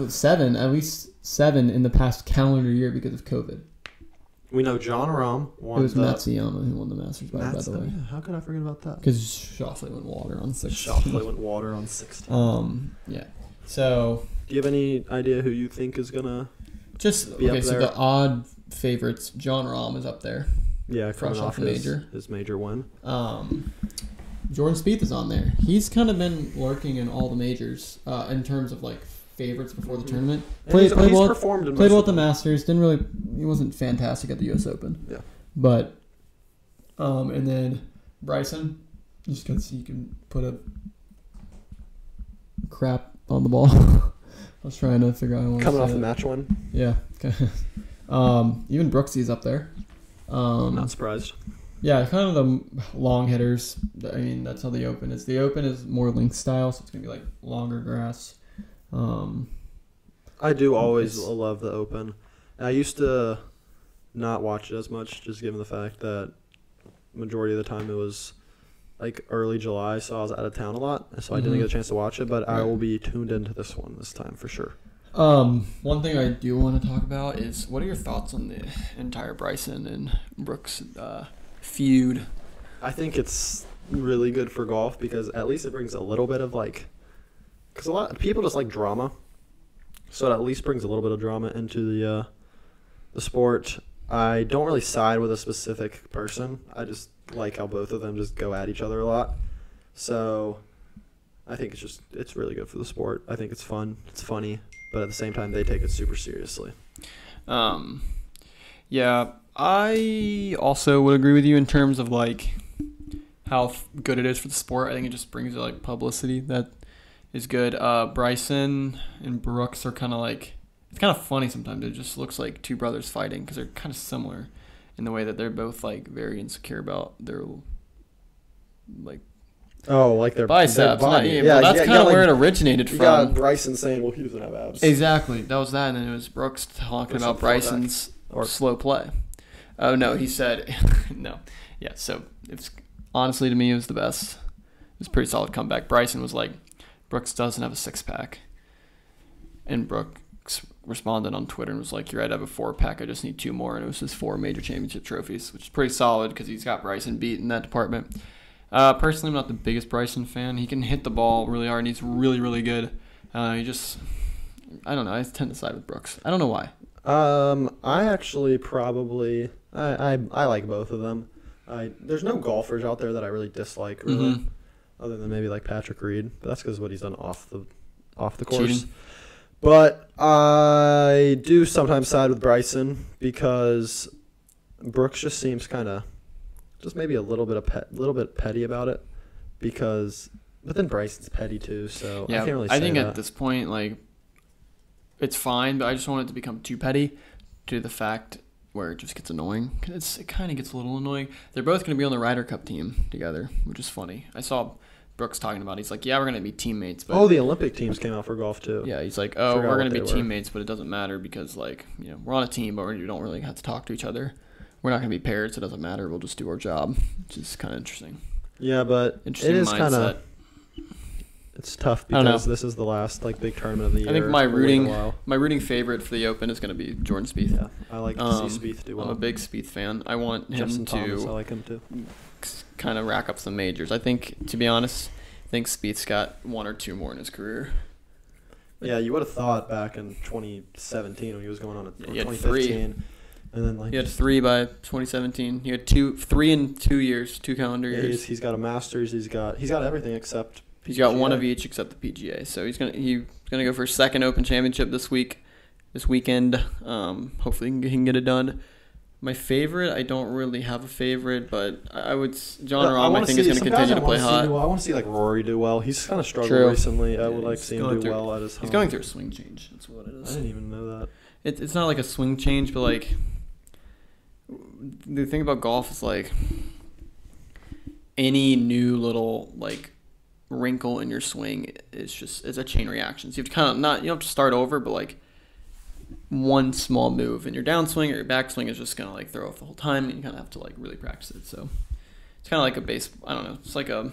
Speaker 1: seven at least seven in the past calendar year because of COVID.
Speaker 2: We know Jon Rahm won
Speaker 1: it was
Speaker 2: the
Speaker 1: Matsuyama who won the Masters by, by the way,
Speaker 2: yeah, how could I forget about that?
Speaker 1: because Schauffele went water on six.
Speaker 2: Schauffele went water on 16.
Speaker 1: Um. Yeah. So
Speaker 2: Do you have any idea who you think is gonna?
Speaker 1: Just okay. So the odd favorites, Jon Rahm is up there.
Speaker 2: Yeah,
Speaker 1: Fresh off
Speaker 2: off his,
Speaker 1: major.
Speaker 2: his major one.
Speaker 1: Um, Jordan Spieth is on there. He's kind of been lurking in all the majors uh, in terms of like favorites before the
Speaker 2: Mhm.
Speaker 1: tournament. Played-
Speaker 2: he's,
Speaker 1: played
Speaker 2: he's
Speaker 1: well- Played well at the. Masters. Didn't really. He wasn't fantastic at the U.S. Open.
Speaker 2: Yeah.
Speaker 1: But, um, and then Bryson, just because he can put a crap on the ball. *laughs* I was trying to figure out.
Speaker 2: Coming off the
Speaker 1: it.
Speaker 2: match one.
Speaker 1: Yeah. *laughs* um, even Brooksy's up there. Um,
Speaker 2: Not surprised.
Speaker 1: yeah, kind of the long hitters. I mean, that's how the Open is. The Open is more link style, so it's gonna be like longer grass. Um,
Speaker 2: I do always love the Open. I used to not watch it as much, just given the fact that majority of the time it was like early July, so I was out of town a lot, so I didn't
Speaker 1: Mhm.
Speaker 2: get a chance to watch it. But I will be tuned into this one this time for sure.
Speaker 1: Um, one thing I do want to talk about is what are your thoughts on the entire Bryson and Brooks uh, feud?
Speaker 2: I think it's really good for golf because at least it brings a little bit of like, because a lot of people just like drama, so it at least brings a little bit of drama into the uh, the sport. I don't really side with a specific person. I just like how both of them just go at each other a lot. So I think it's just it's really good for the sport. I think it's fun. It's funny, but at the same time they take it super seriously.
Speaker 1: Um, yeah, I also would agree with you in terms of like how good it is for the sport. I think it just brings like publicity that is good. Uh, Bryson and Brooks are kind of like it's kind of funny sometimes. It just looks like two brothers fighting because they're kind of similar in the way that they're both like very insecure about their like
Speaker 2: Oh, like their
Speaker 1: biceps.
Speaker 2: their body.
Speaker 1: yeah, well, that's
Speaker 2: you
Speaker 1: kind of
Speaker 2: like,
Speaker 1: where it originated
Speaker 2: You
Speaker 1: from.
Speaker 2: got Bryson saying, "Well, he doesn't have abs."
Speaker 1: Exactly. That was that, and then it was Brooks talking about
Speaker 2: something like that.
Speaker 1: Bryson's
Speaker 2: Or-
Speaker 1: slow play. Oh no, he said *laughs* no. Yeah, so it's honestly to me it was the best. It was a pretty solid comeback. Bryson was like, Brooks doesn't have a six pack, and Brooks responded on Twitter and was like, "You're right, I have a four pack. I just need two more." And it was his four major championship trophies, which is pretty solid because he's got Bryson beat in that department. Uh, personally, I'm not the biggest Bryson fan. He can hit the ball really hard, and he's really, really good. Uh, he just, I don't know. I tend to side with Brooks. I don't know why.
Speaker 2: Um, I actually probably I, I I like both of them. I there's no golfers out there that I really dislike really,
Speaker 1: Mhm.
Speaker 2: other than maybe like Patrick Reed, but that's because what he's done off the off the course.
Speaker 1: Cheating.
Speaker 2: But I do sometimes side with Bryson because Brooks just seems kind of just maybe a little bit of pet, little bit petty about it because but then Bryson's petty too, so
Speaker 1: Yeah,
Speaker 2: I can't really
Speaker 1: I think
Speaker 2: that.
Speaker 1: at this point, like, it's fine, but I just want it to become too petty to the fact where it just gets annoying. It's, it kind of gets a little annoying. They're both going to be on the Ryder Cup team together, which is funny. I saw Brooks talking about. He's like, "Yeah, we're going to be teammates," but
Speaker 2: oh, the Olympic teams came out for golf too.
Speaker 1: yeah, he's like, "Oh,
Speaker 2: Forgot
Speaker 1: we're going to be
Speaker 2: were.
Speaker 1: teammates, but it doesn't matter because like you know we're on a team, but we don't really have to talk to each other. We're not going to be paired, so it doesn't matter. We'll just do our job," which is kind of interesting.
Speaker 2: Yeah, but
Speaker 1: Interesting
Speaker 2: it is kind of it's tough
Speaker 1: I don't know.
Speaker 2: because this is the last like big tournament of the year.
Speaker 1: I think my
Speaker 2: We'll wait a
Speaker 1: rooting-. My rooting favorite for the Open is going to be Jordan Spieth.
Speaker 2: Yeah, I like to
Speaker 1: Um,
Speaker 2: see Spieth do well.
Speaker 1: I'm a big Spieth fan. I want him
Speaker 2: Justin Thomas, I
Speaker 1: to
Speaker 2: like him too.
Speaker 1: Kind of rack up some majors. I think, to be honest, I think Spieth's got one or two more in his career.
Speaker 2: Yeah, you would have thought back in 2017 when he was going on a
Speaker 1: Yeah, he had three.
Speaker 2: and then like
Speaker 1: He had three by 2017. He had two, three in two years, two calendar
Speaker 2: yeah,
Speaker 1: years.
Speaker 2: he's, he's got a Masters. He's got he's got everything except
Speaker 1: He's got one of each except the PGA. So he's gonna he's gonna go for his second Open Championship this week, this weekend. Um, hopefully he can, he can get it done. My favorite, I don't really have a favorite, but I I would
Speaker 2: Jon
Speaker 1: Rahm. I,
Speaker 2: wanna
Speaker 1: think
Speaker 2: see-
Speaker 1: is going to continue
Speaker 2: I
Speaker 1: to play hot.
Speaker 2: well. I want to see like Rory do well. He's kind of struggled
Speaker 1: True.
Speaker 2: recently. I
Speaker 1: Yeah,
Speaker 2: would like to see him do
Speaker 1: through-
Speaker 2: well at his. Home.
Speaker 1: He's going through a swing change. That's what it is.
Speaker 2: I didn't even know that.
Speaker 1: It, it's not like a swing change, but like the thing about golf is like any new little like wrinkle in your swing is just it's a chain reaction. So you have to kind of not you don't have to start over, but like one small move in your downswing or your backswing is just gonna like throw off the whole time, and you kind of have to like really practice it. So it's kind of like a base. I don't know. It's like a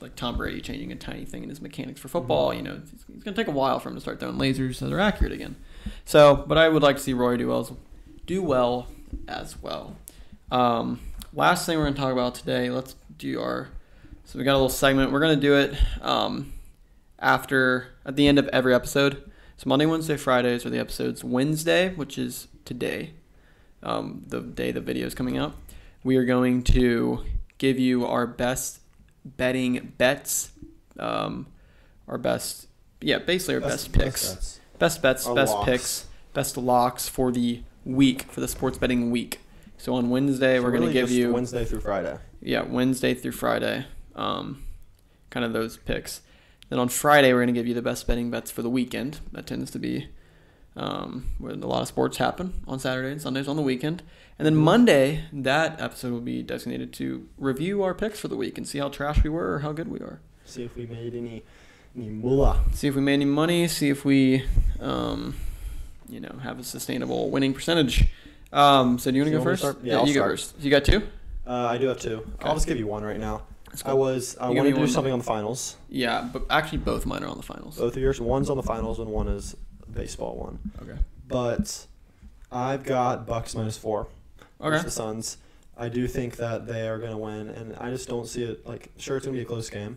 Speaker 1: like Tom Brady changing a tiny thing in his mechanics for football. You know, it's, it's gonna take a while for him to start throwing lasers so they're accurate again. So, but I would like to see Roy do well, as- do well as well. Um, last thing we're gonna talk about today. Let's do our. So we got a little segment. We're gonna do it um, after at the end of every episode. So Monday, Wednesday, Fridays are the episodes. Wednesday, which is today, um, the day the video is coming out, we are going to give you our best betting bets, um, our best, yeah, basically our best, picks,
Speaker 2: bets.
Speaker 1: best bets,
Speaker 2: Our
Speaker 1: best
Speaker 2: locks.
Speaker 1: picks, best locks for the week for the sports betting week. So on Wednesday,
Speaker 2: So
Speaker 1: we're going to give you
Speaker 2: Wednesday through Friday.
Speaker 1: yeah, Wednesday through Friday, um, kind of those picks. Then on Friday, we're going to give you the best betting bets for the weekend. That tends to be um, when a lot of sports happen on Saturday and Sundays on the weekend. And then Monday, that episode will be designated to review our picks for the week and see how trash we were or how good we are.
Speaker 2: See if we made any any moolah.
Speaker 1: See if we made any money. See if we, um, you know, have a sustainable winning percentage. Um, so do you want to go
Speaker 2: you want me to
Speaker 1: first?
Speaker 2: Yeah, I'll
Speaker 1: you go
Speaker 2: start.
Speaker 1: first. You got two.
Speaker 2: Uh, I do have two.
Speaker 1: Okay.
Speaker 2: I'll just give you one right now.
Speaker 1: Let's
Speaker 2: I was I
Speaker 1: You
Speaker 2: wanted to do something on the finals.
Speaker 1: Yeah, but actually both mine are on the finals.
Speaker 2: Both of yours. One's on the finals and one is baseball one.
Speaker 1: Okay.
Speaker 2: But I've got Bucks minus four.
Speaker 1: Okay.
Speaker 2: versus the Suns. I do think that they are going to win, and I just don't see it. Like, sure, it's going to be a close game,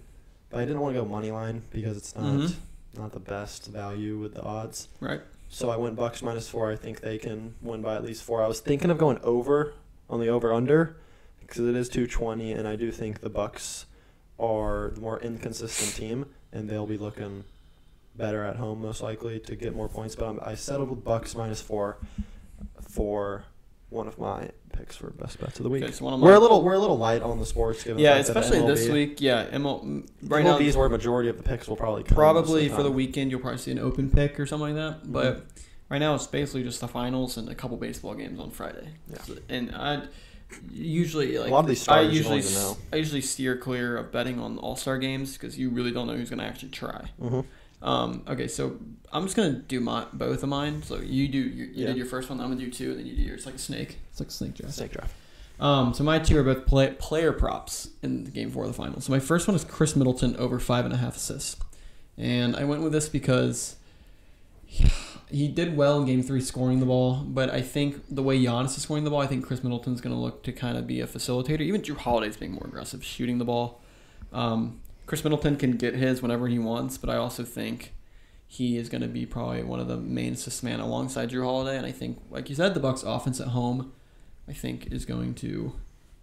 Speaker 2: but I didn't want to go money line because it's not
Speaker 1: Mhm.
Speaker 2: not the best value with the odds.
Speaker 1: Right.
Speaker 2: So I went Bucks minus four. I think they can win by at least four. I was thinking of going over on the over under because it is two twenty, and I do think the Bucks are the more inconsistent team, and they'll be looking better at home most likely to get more points. But I'm, I settled with Bucks minus four for one of my picks for best bets of the week.
Speaker 1: Okay, so
Speaker 2: We're a little we're a little light on the sports. Given
Speaker 1: Yeah,
Speaker 2: the
Speaker 1: especially this week. Yeah, ML, right now
Speaker 2: MLB is where a majority of the picks will probably come
Speaker 1: probably
Speaker 2: most
Speaker 1: for the weekend you'll probably see an open pick or something like that.
Speaker 2: Mm-hmm.
Speaker 1: But right now it's basically just the finals and a couple baseball games on Friday.
Speaker 2: Yeah.
Speaker 1: So- and I usually like
Speaker 2: lot of these
Speaker 1: I
Speaker 2: stars you don't
Speaker 1: usually
Speaker 2: even know.
Speaker 1: s- I usually steer clear of betting on All Star games because you really don't know who's going to actually try.
Speaker 2: Mhm.
Speaker 1: Um, okay, so I'm just gonna do my both of mine. So you do you, you
Speaker 2: Yeah.
Speaker 1: did your first one. I'm gonna do two, and then you do yours like a snake. It's like a snake draft.
Speaker 2: Snake draft.
Speaker 1: Um, so my two are both play, player props in the game four of the finals. So my first one is Khris Middleton over five and a half assists, and I went with this because he did well in game three scoring the ball, but I think the way Giannis is scoring the ball, I think Khris Middleton's going to look to kind of be a facilitator. Even Jrue Holiday's being more aggressive shooting the ball. Um, Khris Middleton can get his whenever he wants, but I also think he is going to be probably one of the main assist man alongside Jrue Holiday. And I think, like you said, the Bucks' offense at home, I think, is going to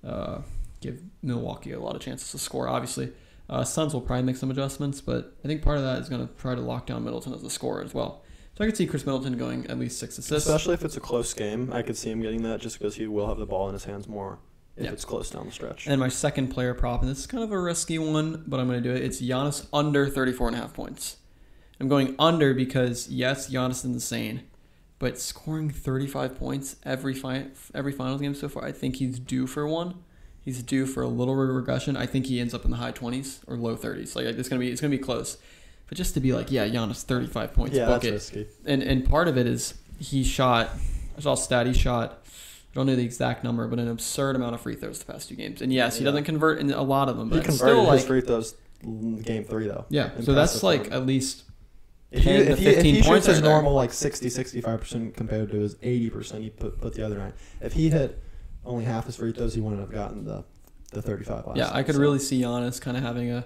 Speaker 1: uh, give Milwaukee a lot of chances to score. Obviously, uh, Suns will probably make some adjustments, but I think part of that is going to try to lock down Middleton as a scorer as well. So I could see Khris Middleton going at least six assists.
Speaker 2: Especially if it's a close game, I could see him getting that just because he will have the ball in his hands more if
Speaker 1: Yeah.
Speaker 2: it's close down the stretch.
Speaker 1: And my second player prop, and this is kind of a risky one, but I'm going to do it. It's Giannis under 34 and a half points. I'm going under because, yes, Giannis is insane, but scoring 35 points every fi- every finals game so far, I think he's due for one. He's due for a little regression. I think he ends up in the high 20s or low 30s. Like it's gonna be it's gonna be close. But just to be like, yeah, Giannis 35 points,
Speaker 2: yeah,
Speaker 1: book
Speaker 2: that's
Speaker 1: it
Speaker 2: risky.
Speaker 1: and and part of it is he shot. I saw a stat. He shot. I don't know the exact number, but an absurd amount of free throws the past two games. And yes, he
Speaker 2: Yeah.
Speaker 1: doesn't convert in a lot of them,
Speaker 2: He
Speaker 1: but it's
Speaker 2: converted
Speaker 1: still
Speaker 2: his
Speaker 1: like
Speaker 2: free throws in game three though.
Speaker 1: yeah. So that's like at least
Speaker 2: If, he,
Speaker 1: 10 to
Speaker 2: if, he, if
Speaker 1: 15
Speaker 2: he
Speaker 1: points
Speaker 2: shoots his normal like 60, 65 percent compared to his eighty percent he put put the other night, if he hit only half his free throws, he wouldn't have gotten the the thirty five last.
Speaker 1: yeah. I could
Speaker 2: so.
Speaker 1: really see Giannis kind of having a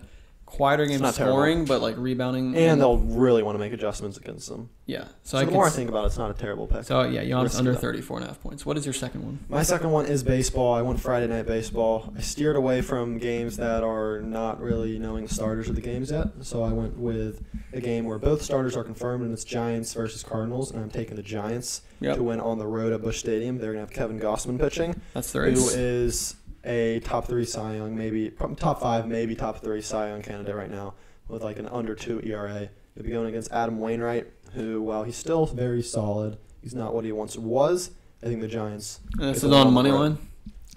Speaker 1: quieter game
Speaker 2: not terrible.
Speaker 1: scoring, but like rebounding.
Speaker 2: And they'll really want to make adjustments against them.
Speaker 1: yeah.
Speaker 2: So,
Speaker 1: So, I
Speaker 2: the more I think about it, it's not a terrible pick.
Speaker 1: so yeah, Giannis under
Speaker 2: though.
Speaker 1: 34 and a half points. What is your second one?
Speaker 2: My second one is baseball. I went Friday night baseball. I steered away from games that are not really knowing the starters of the games yet. So I went with a game where both starters are confirmed, and it's Giants versus Cardinals, and I'm taking the Giants
Speaker 1: Yep.
Speaker 2: to win on the road at Busch Stadium. They're gonna have Kevin Gausman pitching,
Speaker 1: That's the
Speaker 2: who
Speaker 1: race.
Speaker 2: is a top three Cy Young, maybe top five, maybe top three Cy Young candidate right now, with like an under two ERA. He'll be going against Adam Wainwright, who, while he's still very solid, he's not what he once was. I think the Giants
Speaker 1: And this is on money line.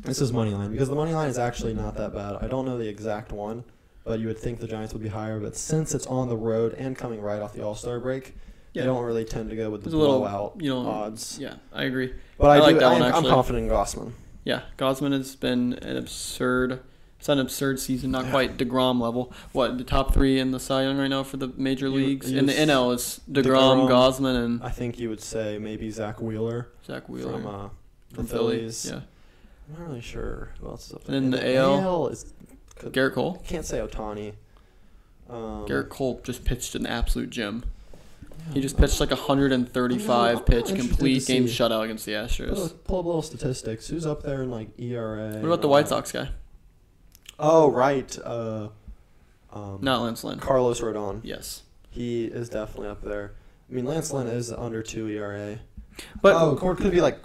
Speaker 2: this is money line because the money line is actually not that bad. I don't know the exact one, but you would think the Giants would be higher. But since it's on the road and coming right off the All Star break,
Speaker 1: Yeah.
Speaker 2: they don't really tend to go with the
Speaker 1: There's a little,
Speaker 2: blowout
Speaker 1: you know,
Speaker 2: odds.
Speaker 1: Yeah, I agree.
Speaker 2: But I,
Speaker 1: I like
Speaker 2: do,
Speaker 1: that
Speaker 2: I
Speaker 1: one,
Speaker 2: I'm confident in Gausman.
Speaker 1: Yeah, Gausman has been an absurd. It's an absurd season, not
Speaker 2: Yeah.
Speaker 1: quite Degrom level. What the top three in the Cy Young right now for the major leagues in the NL is Degrom,
Speaker 2: DeGrom.
Speaker 1: Gausman, and
Speaker 2: I think you would say maybe Zack Wheeler,
Speaker 1: Zack Wheeler
Speaker 2: from uh, the
Speaker 1: from Philly.
Speaker 2: Phillies.
Speaker 1: Yeah,
Speaker 2: I'm not really sure who else is up
Speaker 1: And
Speaker 2: there.
Speaker 1: then the AL?
Speaker 2: AL is could,
Speaker 1: Gerrit Cole.
Speaker 2: can't say Ohtani. Um,
Speaker 1: Gerrit Cole just pitched an absolute gem. He just pitched like 135 pitch complete game shutout against the Astros.
Speaker 2: Pull, up little statistics. Who's up there in like ERA?
Speaker 1: What about the White Sox guy?
Speaker 2: Oh right, uh, um,
Speaker 1: Not Lance Lynn.
Speaker 2: Carlos Rodon.
Speaker 1: Yes,
Speaker 2: He is definitely up there. I mean, Lance Lynn is under two ERA.
Speaker 1: but
Speaker 2: oh, Cor- could be like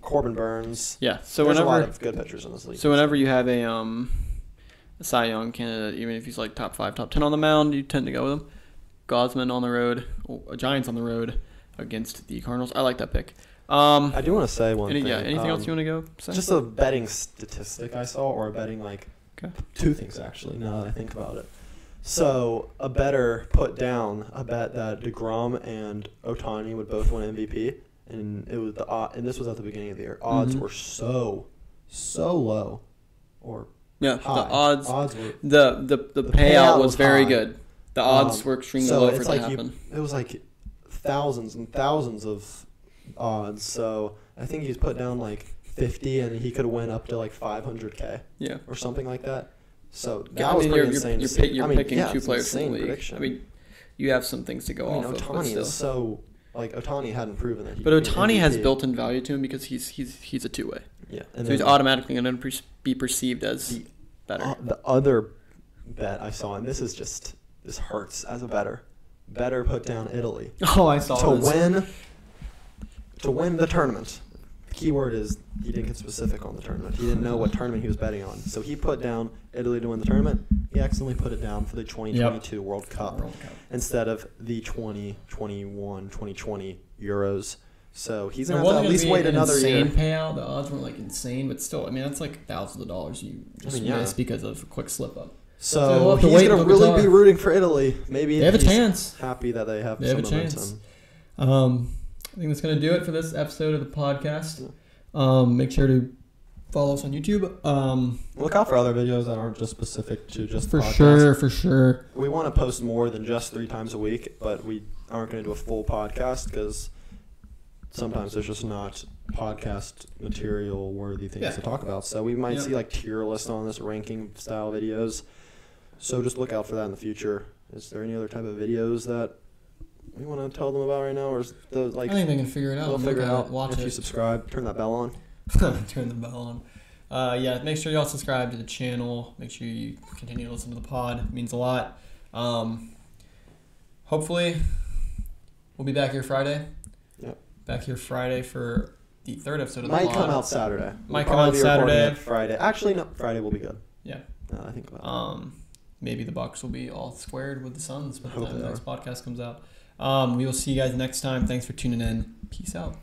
Speaker 2: Corbin Burnes.
Speaker 1: yeah. So
Speaker 2: There's a lot
Speaker 1: whenever
Speaker 2: of good pitchers in this league.
Speaker 1: So whenever you have a um a Cy Young candidate, even if he's like top five, top ten on the mound, you tend to go with him. Gausman on the road, Giants on the road against the Cardinals. I like that pick. Um,
Speaker 2: I do want to say one
Speaker 1: any,
Speaker 2: thing.
Speaker 1: yeah. Anything else
Speaker 2: um,
Speaker 1: you want to go? Say?
Speaker 2: Just a betting statistic I saw, or a betting like
Speaker 1: Okay.
Speaker 2: two things actually. Now that I think about it, so a better put down a bet that Degrom and Ohtani would both win MVP, and it was the odd, and this was at the beginning of the year. Odds
Speaker 1: Mhm.
Speaker 2: were so so low or
Speaker 3: Yeah,
Speaker 2: high.
Speaker 3: the odds,
Speaker 2: odds were
Speaker 3: the the, the,
Speaker 2: The
Speaker 3: payout,
Speaker 2: payout
Speaker 3: was,
Speaker 2: was
Speaker 3: very
Speaker 2: high.
Speaker 3: good. The odds
Speaker 2: Um,
Speaker 3: were extremely
Speaker 2: so
Speaker 3: low for it to
Speaker 2: like you- it was like thousands and thousands of odds. So I think he's put down like 50 and he could win up to like 500k
Speaker 3: Yeah.
Speaker 2: or something like that. So that
Speaker 3: I
Speaker 2: was
Speaker 3: mean,
Speaker 2: pretty
Speaker 3: you're,
Speaker 2: insane
Speaker 3: you're, you're,
Speaker 2: I mean,
Speaker 3: picking
Speaker 2: yeah,
Speaker 3: two players from the league.
Speaker 2: prediction.
Speaker 3: I mean, you have some things to go
Speaker 2: I mean,
Speaker 3: off of. But, Ohtani
Speaker 2: is so like Ohtani hadn't proven that.
Speaker 3: But Ohtani has built-in value to him because he's he's he's a two-way,
Speaker 2: Yeah,
Speaker 3: so he's automatically going to be perceived as
Speaker 2: The-
Speaker 3: better.
Speaker 2: uh, the other bet I saw, and this is just this hurts as a better. Better put down Italy.
Speaker 1: Oh, I saw
Speaker 2: to
Speaker 1: this.
Speaker 2: win to win the tournament. The key word is he didn't get specific on the tournament. He didn't know what tournament he was betting on. So he put down Italy to win the tournament. He accidentally put it down for the 2022 World Cup
Speaker 1: World Cup.
Speaker 2: instead of the 2021 2020 Euros. So he's going to have to at least wait
Speaker 1: an
Speaker 2: another
Speaker 1: insane
Speaker 2: year.
Speaker 1: payout. The odds weren't like insane, but still, I mean that's like thousands of dollars you just
Speaker 2: mean, yeah.
Speaker 1: miss because of a quick slip up. So
Speaker 2: So
Speaker 1: to
Speaker 2: he's going to really
Speaker 1: Qatar.
Speaker 2: be rooting for Italy. Maybe
Speaker 1: They have a chance.
Speaker 2: happy that they have
Speaker 1: They
Speaker 2: some
Speaker 1: have a
Speaker 2: momentum.
Speaker 1: chance. Um, I think that's gonna do it for this episode of the podcast. Um, make sure to follow us on YouTube. Um,
Speaker 2: Look out for other videos that aren't just specific to just
Speaker 1: for
Speaker 2: podcasts.
Speaker 1: sure, for sure.
Speaker 2: We want to post more than just three times a week, but we aren't going to do a full podcast because sometimes there's just not podcast material worthy things
Speaker 1: Yeah.
Speaker 2: to talk about. So we might
Speaker 1: Yeah.
Speaker 2: see like tier list on this ranking style videos. So just look out for that in the future. Is there any other type of videos that we want to tell them about right now, or is the like
Speaker 1: I think they can figure it out.
Speaker 2: they'll figure it out
Speaker 1: watch
Speaker 2: if
Speaker 1: it.
Speaker 2: you subscribe, turn that bell on. *laughs*
Speaker 1: Turn the bell on. Uh, yeah, make sure y'all subscribe to the channel. Make sure you continue to listen to the pod. It means a lot. Um, hopefully, we'll be back here Friday.
Speaker 2: Yep.
Speaker 1: Back here Friday for the third episode of the
Speaker 2: Might
Speaker 1: pod.
Speaker 2: come out Saturday.
Speaker 1: Might
Speaker 2: We'll
Speaker 1: come out
Speaker 2: probably be recording
Speaker 1: Saturday.
Speaker 2: Friday. Actually, no. Friday will be good.
Speaker 1: Yeah.
Speaker 2: That I think about it.
Speaker 1: Um, maybe the Bucks will be all squared with the Suns by the time the next podcast comes out. Um, we will see you guys next time. Thanks for tuning in. Peace out.